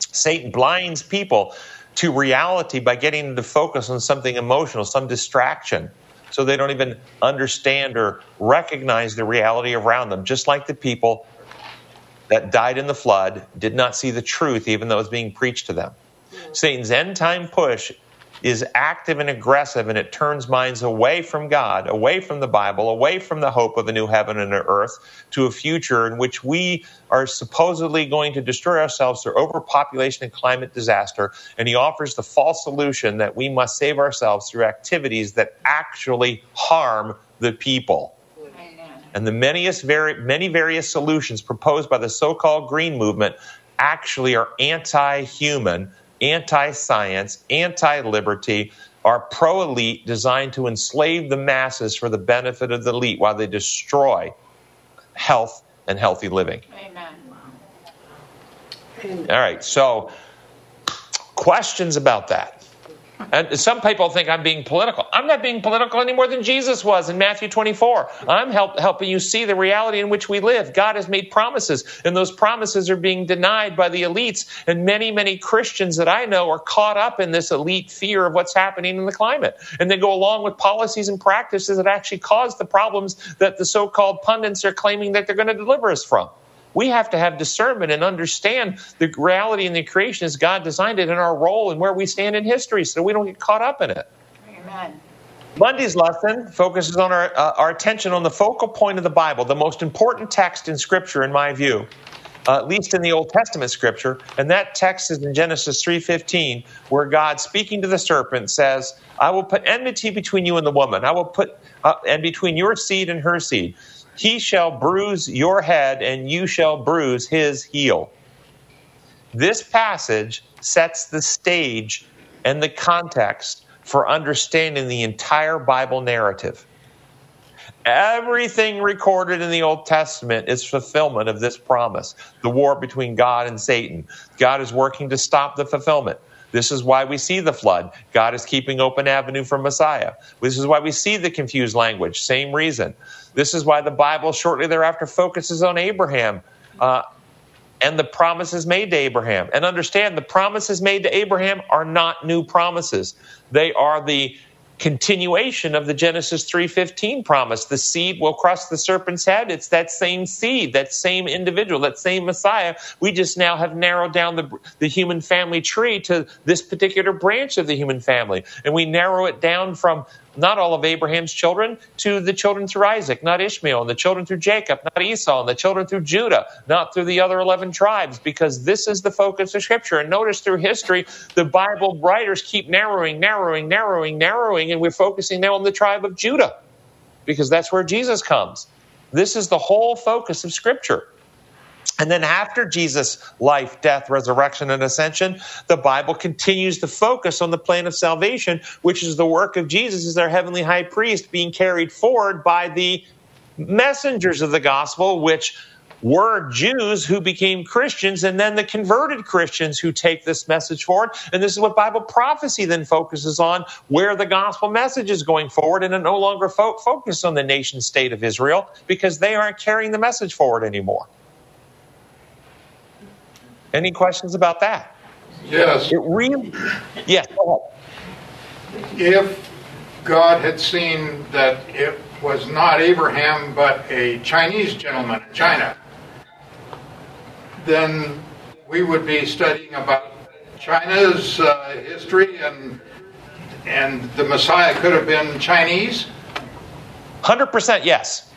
Satan blinds people to reality by getting them to focus on something emotional, some distraction, so they don't even understand or recognize the reality around them, just like the people that died in the flood did not see the truth, even though it was being preached to them. Satan's end time push is active and aggressive and it turns minds away from God, away from the Bible, away from the hope of a new heaven and an earth to a future in which we are supposedly going to destroy ourselves through overpopulation and climate disaster. And he offers the false solution that we must save ourselves through activities that actually harm the people. And the many various solutions proposed by the so called green movement actually are anti human anti science, anti liberty, are pro elite, designed to enslave the masses for the benefit of the elite while they destroy health and healthy living. Amen. All right, so questions about that? And some people think I'm being political. I'm not being political any more than Jesus was in Matthew 24. I'm help, helping you see the reality in which we live. God has made promises, and those promises are being denied by the elites. And many, many Christians that I know are caught up in this elite fear of what's happening in the climate. And they go along with policies and practices that actually cause the problems that the so called pundits are claiming that they're going to deliver us from. We have to have discernment and understand the reality in the creation as God designed it and our role and where we stand in history so we don't get caught up in it. Amen. Monday's lesson focuses on our, uh, our attention on the focal point of the Bible, the most important text in Scripture, in my view, uh, at least in the Old Testament Scripture, and that text is in Genesis three fifteen, where God, speaking to the serpent, says, "I will put enmity between you and the woman. I will put uh, and between your seed and her seed. He shall bruise your head, and you shall bruise his heel. This passage sets the stage and the context for understanding the entire Bible narrative. Everything recorded in the Old Testament is fulfillment of this promise the war between God and Satan. God is working to stop the fulfillment. This is why we see the flood. God is keeping open avenue for Messiah. This is why we see the confused language. Same reason. This is why the Bible shortly thereafter focuses on Abraham uh, and the promises made to Abraham. And understand the promises made to Abraham are not new promises. They are the continuation of the Genesis 3:15 promise. The seed will crush the serpent's head. It's that same seed, that same individual, that same Messiah. We just now have narrowed down the, the human family tree to this particular branch of the human family. And we narrow it down from not all of Abraham's children, to the children through Isaac, not Ishmael, and the children through Jacob, not Esau, and the children through Judah, not through the other 11 tribes, because this is the focus of Scripture. And notice through history, the Bible writers keep narrowing, narrowing, narrowing, narrowing, and we're focusing now on the tribe of Judah, because that's where Jesus comes. This is the whole focus of Scripture. And then after Jesus' life, death, resurrection, and ascension, the Bible continues to focus on the plan of salvation, which is the work of Jesus as our heavenly high priest being carried forward by the messengers of the gospel, which were Jews who became Christians, and then the converted Christians who take this message forward. And this is what Bible prophecy then focuses on, where the gospel message is going forward, and it no longer fo- focus on the nation state of Israel because they aren't carrying the message forward anymore. Any questions about that? Yes. It really, yes. If God had seen that it was not Abraham but a Chinese gentleman in China, then we would be studying about China's uh, history and and the Messiah could have been Chinese. Hundred percent, yes.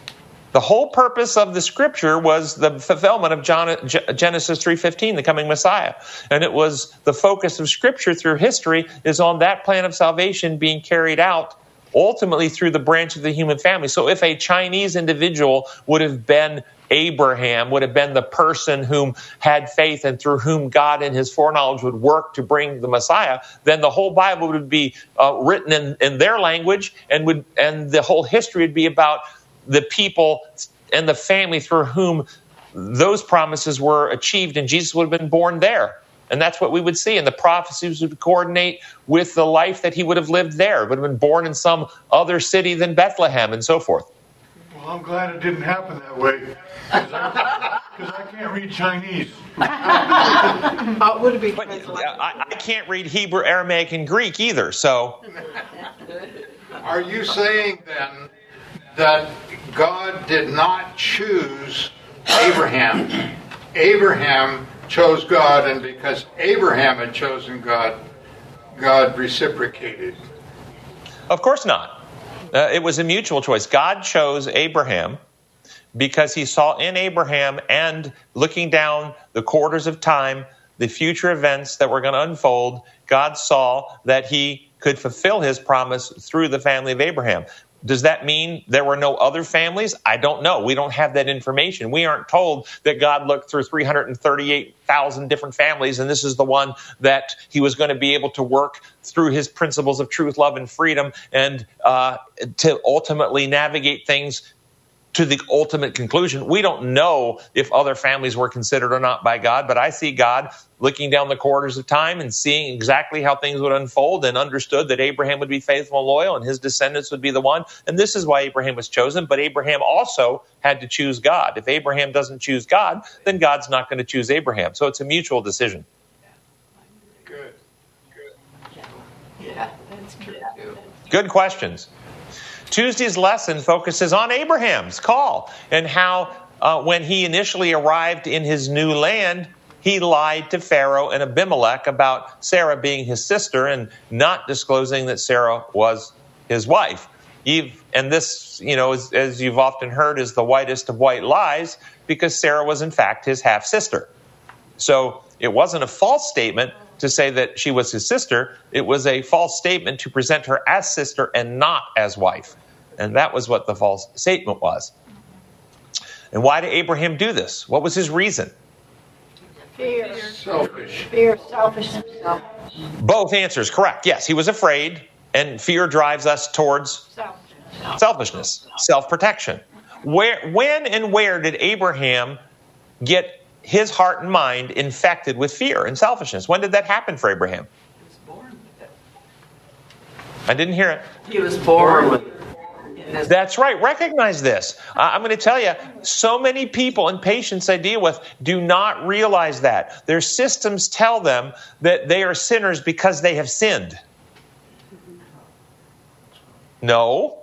The whole purpose of the scripture was the fulfillment of John, Genesis 3:15, the coming Messiah. And it was the focus of scripture through history is on that plan of salvation being carried out ultimately through the branch of the human family. So if a Chinese individual would have been Abraham, would have been the person whom had faith and through whom God in his foreknowledge would work to bring the Messiah, then the whole Bible would be uh, written in, in their language and would and the whole history would be about the people and the family through whom those promises were achieved, and Jesus would have been born there. And that's what we would see. And the prophecies would coordinate with the life that he would have lived there, would have been born in some other city than Bethlehem and so forth. Well, I'm glad it didn't happen that way. Because I, I, can't read Chinese. uh, would it be but, I, I can't read Hebrew, Aramaic, and Greek either, so. Are you saying then that God did not choose Abraham. Abraham chose God, and because Abraham had chosen God, God reciprocated. Of course not. Uh, it was a mutual choice. God chose Abraham because he saw in Abraham and looking down the quarters of time, the future events that were going to unfold, God saw that he could fulfill his promise through the family of Abraham. Does that mean there were no other families? I don't know. We don't have that information. We aren't told that God looked through 338,000 different families and this is the one that he was going to be able to work through his principles of truth, love, and freedom and uh, to ultimately navigate things to the ultimate conclusion. We don't know if other families were considered or not by God, but I see God looking down the corridors of time and seeing exactly how things would unfold and understood that Abraham would be faithful and loyal and his descendants would be the one. And this is why Abraham was chosen, but Abraham also had to choose God. If Abraham doesn't choose God, then God's not going to choose Abraham. So it's a mutual decision. Good. Good. Yeah, that's true too. Good questions. Tuesday's lesson focuses on Abraham's call and how, uh, when he initially arrived in his new land, he lied to Pharaoh and Abimelech about Sarah being his sister and not disclosing that Sarah was his wife. Eve, and this, you know, as, as you've often heard, is the whitest of white lies because Sarah was, in fact, his half sister. So it wasn't a false statement to say that she was his sister. It was a false statement to present her as sister and not as wife. And that was what the false statement was. And why did Abraham do this? What was his reason? Fear. Selfish. Fear, selfishness. Both answers correct. Yes, he was afraid, and fear drives us towards Selfishness. selfishness, self protection. Where, when and where did Abraham get his heart and mind infected with fear and selfishness? When did that happen for Abraham? I didn't hear it. He was born with it. That's right. Recognize this. I'm going to tell you, so many people and patients I deal with do not realize that. Their systems tell them that they are sinners because they have sinned. No.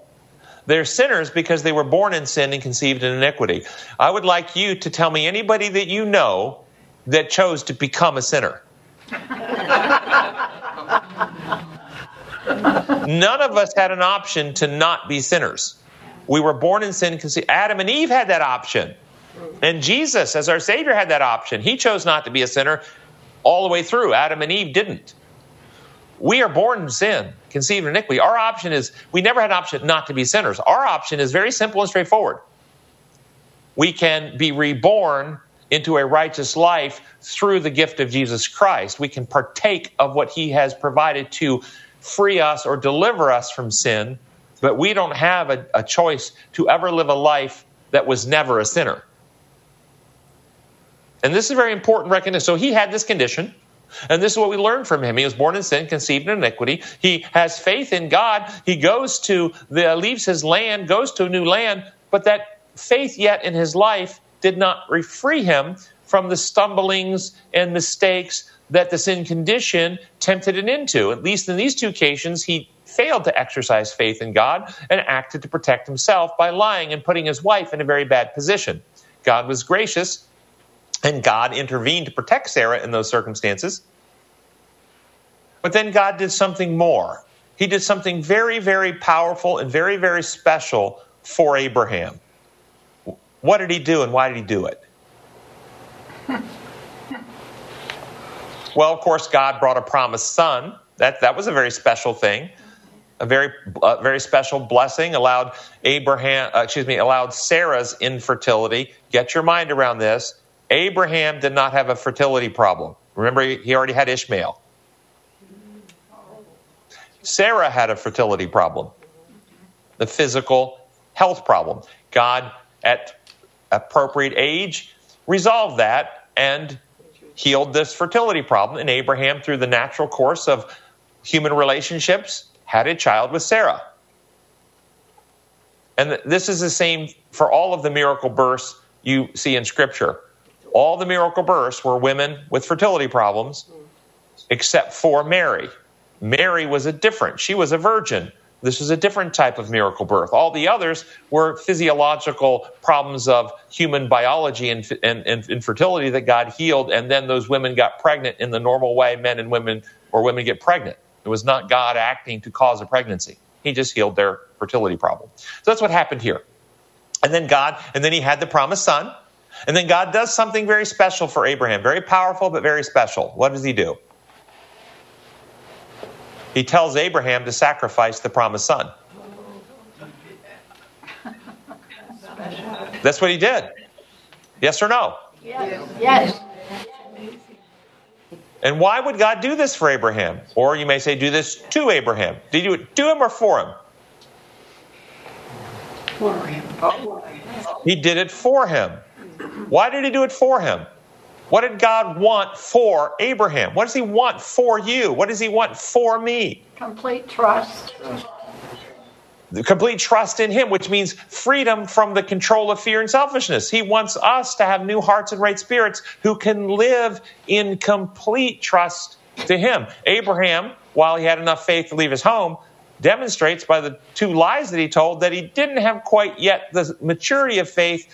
They're sinners because they were born in sin and conceived in iniquity. I would like you to tell me anybody that you know that chose to become a sinner. None of us had an option to not be sinners. We were born in sin. Adam and Eve had that option. And Jesus, as our Savior, had that option. He chose not to be a sinner all the way through. Adam and Eve didn't. We are born in sin, conceived in iniquity. Our option is, we never had an option not to be sinners. Our option is very simple and straightforward. We can be reborn into a righteous life through the gift of Jesus Christ. We can partake of what He has provided to free us or deliver us from sin, but we don't have a, a choice to ever live a life that was never a sinner. And this is very important recognition. So he had this condition. And this is what we learned from him. He was born in sin, conceived in iniquity. He has faith in God. He goes to the leaves his land, goes to a new land, but that faith yet in his life did not free him from the stumblings and mistakes that the sin condition tempted him into. At least in these two occasions, he failed to exercise faith in God and acted to protect himself by lying and putting his wife in a very bad position. God was gracious and God intervened to protect Sarah in those circumstances. But then God did something more. He did something very, very powerful and very, very special for Abraham. What did he do and why did he do it? Well, of course, God brought a promised son. That, that was a very special thing. A very, uh, very special blessing allowed Abraham, uh, excuse me, allowed Sarah's infertility. Get your mind around this. Abraham did not have a fertility problem. Remember, he already had Ishmael. Sarah had a fertility problem, the physical health problem. God, at appropriate age, resolved that and healed this fertility problem. And Abraham, through the natural course of human relationships, had a child with Sarah. And this is the same for all of the miracle births you see in Scripture. All the miracle births were women with fertility problems, except for Mary. Mary was a different, she was a virgin. This was a different type of miracle birth. All the others were physiological problems of human biology and, and, and infertility that God healed, and then those women got pregnant in the normal way men and women or women get pregnant. It was not God acting to cause a pregnancy. He just healed their fertility problem. So that's what happened here. And then God, and then he had the promised son. And then God does something very special for Abraham, very powerful, but very special. What does he do? He tells Abraham to sacrifice the promised son. That's what he did. Yes or no? Yes. Yes. And why would God do this for Abraham? Or you may say, do this to Abraham. Did he do it to him or for him? For him. He did it for him. Why did he do it for him? What did God want for Abraham? What does he want for you? What does he want for me? Complete trust. The complete trust in him, which means freedom from the control of fear and selfishness. He wants us to have new hearts and right spirits who can live in complete trust to him. Abraham, while he had enough faith to leave his home, demonstrates by the two lies that he told that he didn't have quite yet the maturity of faith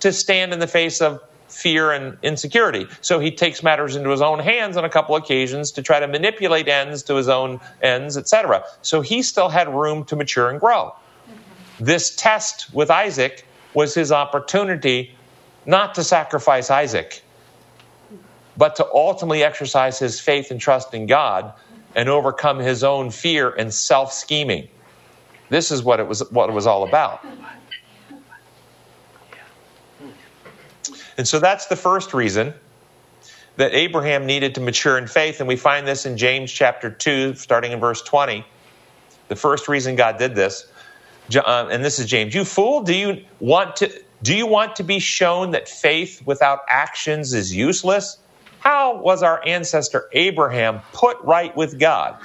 to stand in the face of fear and insecurity. So he takes matters into his own hands on a couple occasions to try to manipulate ends to his own ends, etc. So he still had room to mature and grow. This test with Isaac was his opportunity not to sacrifice Isaac, but to ultimately exercise his faith and trust in God and overcome his own fear and self scheming. This is what it was what it was all about. And so that's the first reason that Abraham needed to mature in faith, and we find this in James chapter 2, starting in verse 20. The first reason God did this, uh, and this is James, you fool, do you want to do you want to be shown that faith without actions is useless? How was our ancestor Abraham put right with God?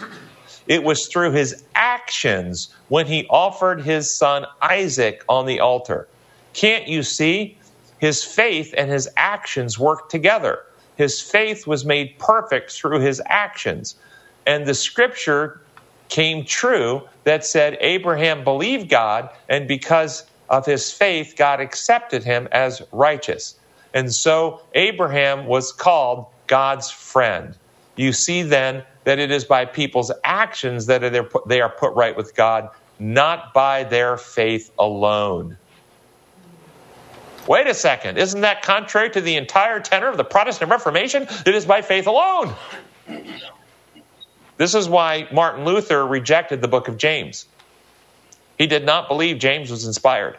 It was through his actions when he offered his son Isaac on the altar. Can't you see? His faith and his actions worked together. His faith was made perfect through his actions. And the scripture came true that said Abraham believed God, and because of his faith, God accepted him as righteous. And so Abraham was called God's friend. You see then that it is by people's actions that they are put right with God, not by their faith alone. Wait a second, isn't that contrary to the entire tenor of the Protestant Reformation? It is by faith alone. This is why Martin Luther rejected the book of James. He did not believe James was inspired.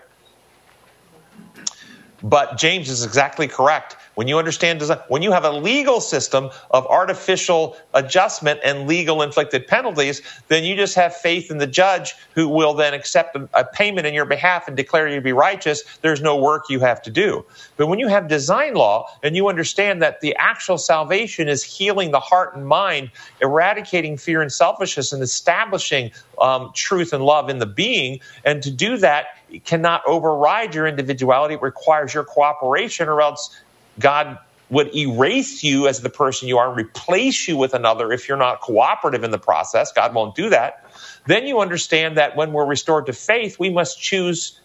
But James is exactly correct. When you understand design, when you have a legal system of artificial adjustment and legal inflicted penalties, then you just have faith in the judge who will then accept a, payment in your behalf and declare you to be righteous. There's no work you have to do. But when you have design law and you understand that the actual salvation is healing the heart and mind, eradicating fear and selfishness, and establishing um, truth and love in the being, and to do that, cannot override your individuality. It requires your cooperation, or else God would erase you as the person you are and replace you with another if you're not cooperative in the process. God won't do that. Then you understand that when we're restored to faith, we must choose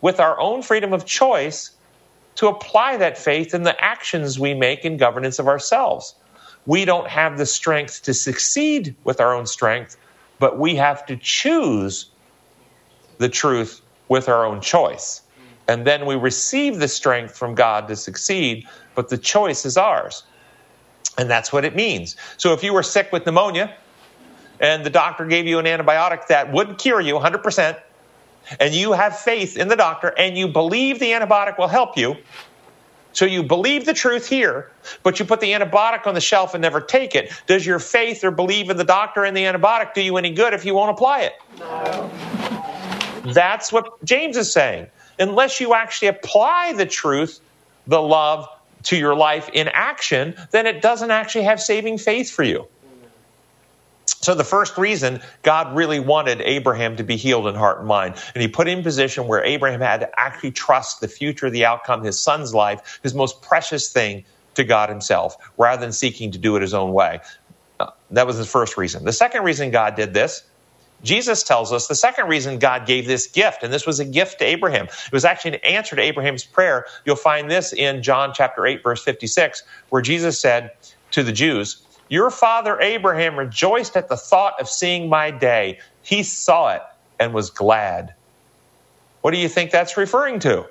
with our own freedom of choice to apply that faith in the actions we make in governance of ourselves. We don't have the strength to succeed with our own strength, but we have to choose the truth with our own choice. And then we receive the strength from God to succeed, but the choice is ours. And that's what it means. So if you were sick with pneumonia and the doctor gave you an antibiotic that would cure you 100%, and you have faith in the doctor and you believe the antibiotic will help you, so you believe the truth here, but you put the antibiotic on the shelf and never take it. Does your faith or believe in the doctor and the antibiotic do you any good if you won't apply it? No. That's what James is saying unless you actually apply the truth, the love to your life in action, then it doesn't actually have saving faith for you. So, the first reason God really wanted Abraham to be healed in heart and mind, and he put him in a position where Abraham had to actually trust the future, the outcome, his son's life, his most precious thing to God himself, rather than seeking to do it his own way. Uh, that was the first reason. The second reason God did this Jesus tells us the second reason God gave this gift, and this was a gift to Abraham. It was actually an answer to Abraham's prayer. You'll find this in John chapter 8, verse 56, where Jesus said to the Jews, Your father Abraham rejoiced at the thought of seeing my day. He saw it and was glad. What do you think that's referring to?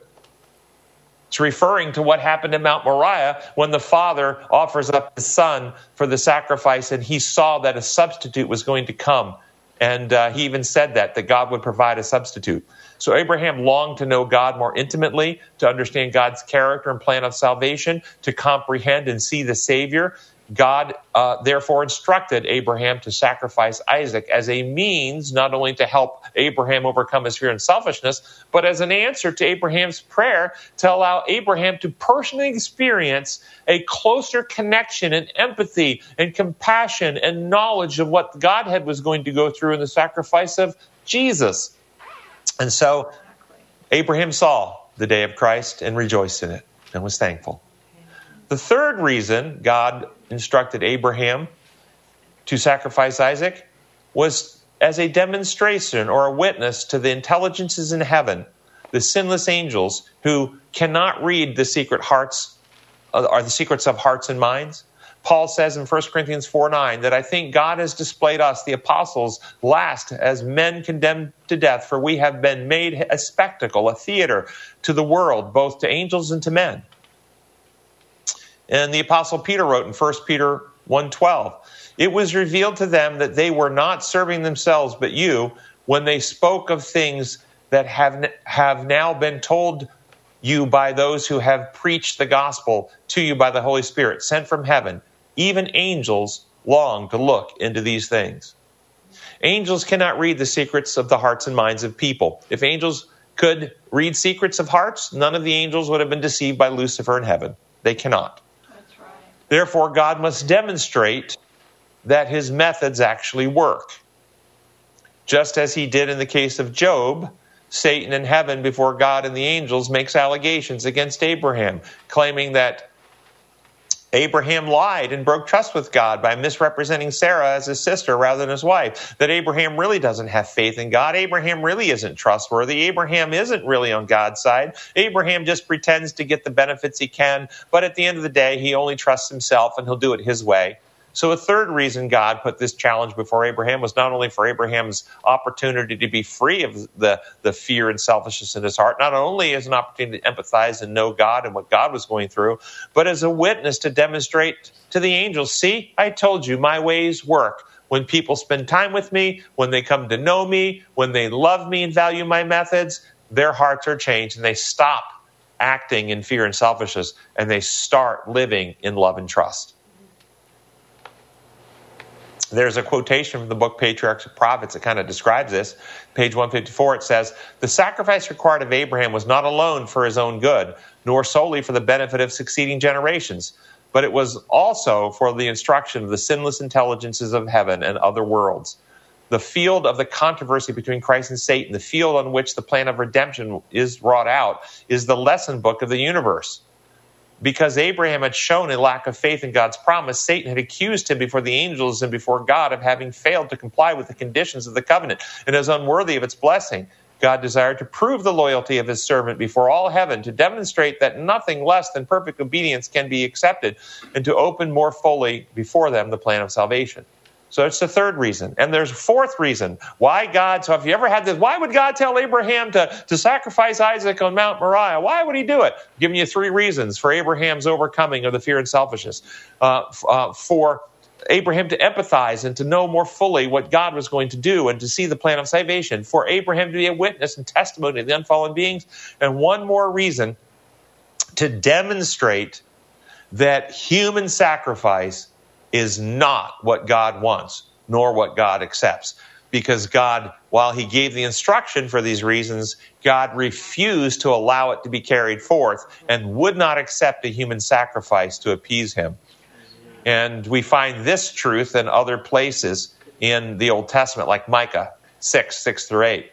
It's referring to what happened in Mount Moriah when the father offers up his son for the sacrifice and he saw that a substitute was going to come and uh, he even said that, that God would provide a substitute. So Abraham longed to know God more intimately, to understand God's character and plan of salvation, to comprehend and see the Savior. God uh, therefore instructed Abraham to sacrifice Isaac as a means not only to help Abraham overcome his fear and selfishness, but as an answer to Abraham's prayer to allow Abraham to personally experience a closer connection and empathy and compassion and knowledge of what Godhead was going to go through in the sacrifice of Jesus. And so Abraham saw the day of Christ and rejoiced in it and was thankful. The third reason God instructed Abraham to sacrifice Isaac was as a demonstration or a witness to the intelligences in heaven, the sinless angels who cannot read the secret hearts uh, or the secrets of hearts and minds. Paul says in 1 Corinthians 4 9 that I think God has displayed us, the apostles, last as men condemned to death, for we have been made a spectacle, a theater to the world, both to angels and to men. And the apostle Peter wrote in 1 Peter 1:12, "It was revealed to them that they were not serving themselves but you when they spoke of things that have have now been told you by those who have preached the gospel to you by the Holy Spirit sent from heaven. Even angels long to look into these things. Angels cannot read the secrets of the hearts and minds of people. If angels could read secrets of hearts, none of the angels would have been deceived by Lucifer in heaven. They cannot. Therefore, God must demonstrate that his methods actually work. Just as he did in the case of Job, Satan in heaven before God and the angels makes allegations against Abraham, claiming that Abraham lied and broke trust with God by misrepresenting Sarah as his sister rather than his wife. That Abraham really doesn't have faith in God. Abraham really isn't trustworthy. Abraham isn't really on God's side. Abraham just pretends to get the benefits he can, but at the end of the day, he only trusts himself and he'll do it his way. So, a third reason God put this challenge before Abraham was not only for Abraham's opportunity to be free of the, the fear and selfishness in his heart, not only as an opportunity to empathize and know God and what God was going through, but as a witness to demonstrate to the angels see, I told you, my ways work. When people spend time with me, when they come to know me, when they love me and value my methods, their hearts are changed and they stop acting in fear and selfishness and they start living in love and trust. There's a quotation from the book Patriarchs and Prophets that kind of describes this. Page 154, it says, The sacrifice required of Abraham was not alone for his own good, nor solely for the benefit of succeeding generations, but it was also for the instruction of the sinless intelligences of heaven and other worlds. The field of the controversy between Christ and Satan, the field on which the plan of redemption is wrought out, is the lesson book of the universe because Abraham had shown a lack of faith in God's promise, Satan had accused him before the angels and before God of having failed to comply with the conditions of the covenant and as unworthy of its blessing. God desired to prove the loyalty of his servant before all heaven, to demonstrate that nothing less than perfect obedience can be accepted, and to open more fully before them the plan of salvation. So it's the third reason. And there's a fourth reason why God, so if you ever had this, why would God tell Abraham to, to sacrifice Isaac on Mount Moriah? Why would he do it? I'm giving you three reasons for Abraham's overcoming of the fear and selfishness. Uh, uh, for Abraham to empathize and to know more fully what God was going to do and to see the plan of salvation. For Abraham to be a witness and testimony to the unfallen beings. And one more reason to demonstrate that human sacrifice is not what God wants, nor what God accepts. Because God, while He gave the instruction for these reasons, God refused to allow it to be carried forth and would not accept a human sacrifice to appease Him. And we find this truth in other places in the Old Testament, like Micah 6, 6 through 8.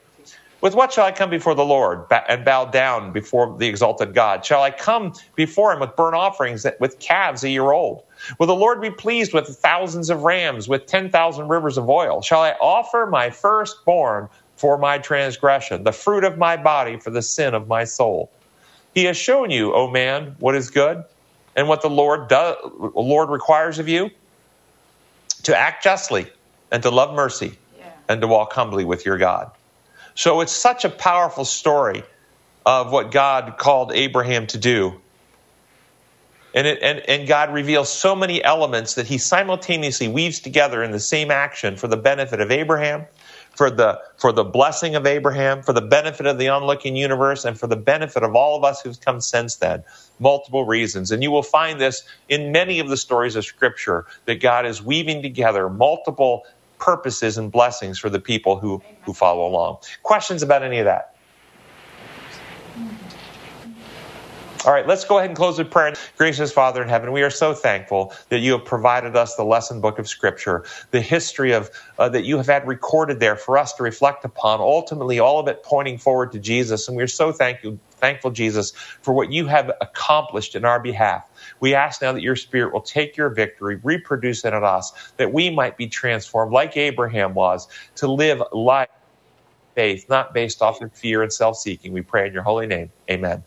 With what shall I come before the Lord and bow down before the exalted God? Shall I come before him with burnt offerings with calves a year old? Will the Lord be pleased with thousands of rams, with 10,000 rivers of oil? Shall I offer my firstborn for my transgression, the fruit of my body for the sin of my soul? He has shown you, O man, what is good and what the Lord, does, Lord requires of you to act justly and to love mercy yeah. and to walk humbly with your God. So it's such a powerful story of what God called Abraham to do. And, it, and, and God reveals so many elements that he simultaneously weaves together in the same action for the benefit of Abraham, for the, for the blessing of Abraham, for the benefit of the onlooking universe, and for the benefit of all of us who've come since then. Multiple reasons. And you will find this in many of the stories of Scripture that God is weaving together multiple purposes and blessings for the people who, who follow along. Questions about any of that? All right, let's go ahead and close with prayer. Gracious Father in heaven, we are so thankful that you have provided us the lesson book of Scripture, the history of uh, that you have had recorded there for us to reflect upon. Ultimately, all of it pointing forward to Jesus, and we are so thankful, thankful, Jesus, for what you have accomplished in our behalf. We ask now that your Spirit will take your victory, reproduce it in us, that we might be transformed, like Abraham was, to live life faith, not based off of fear and self-seeking. We pray in your holy name. Amen.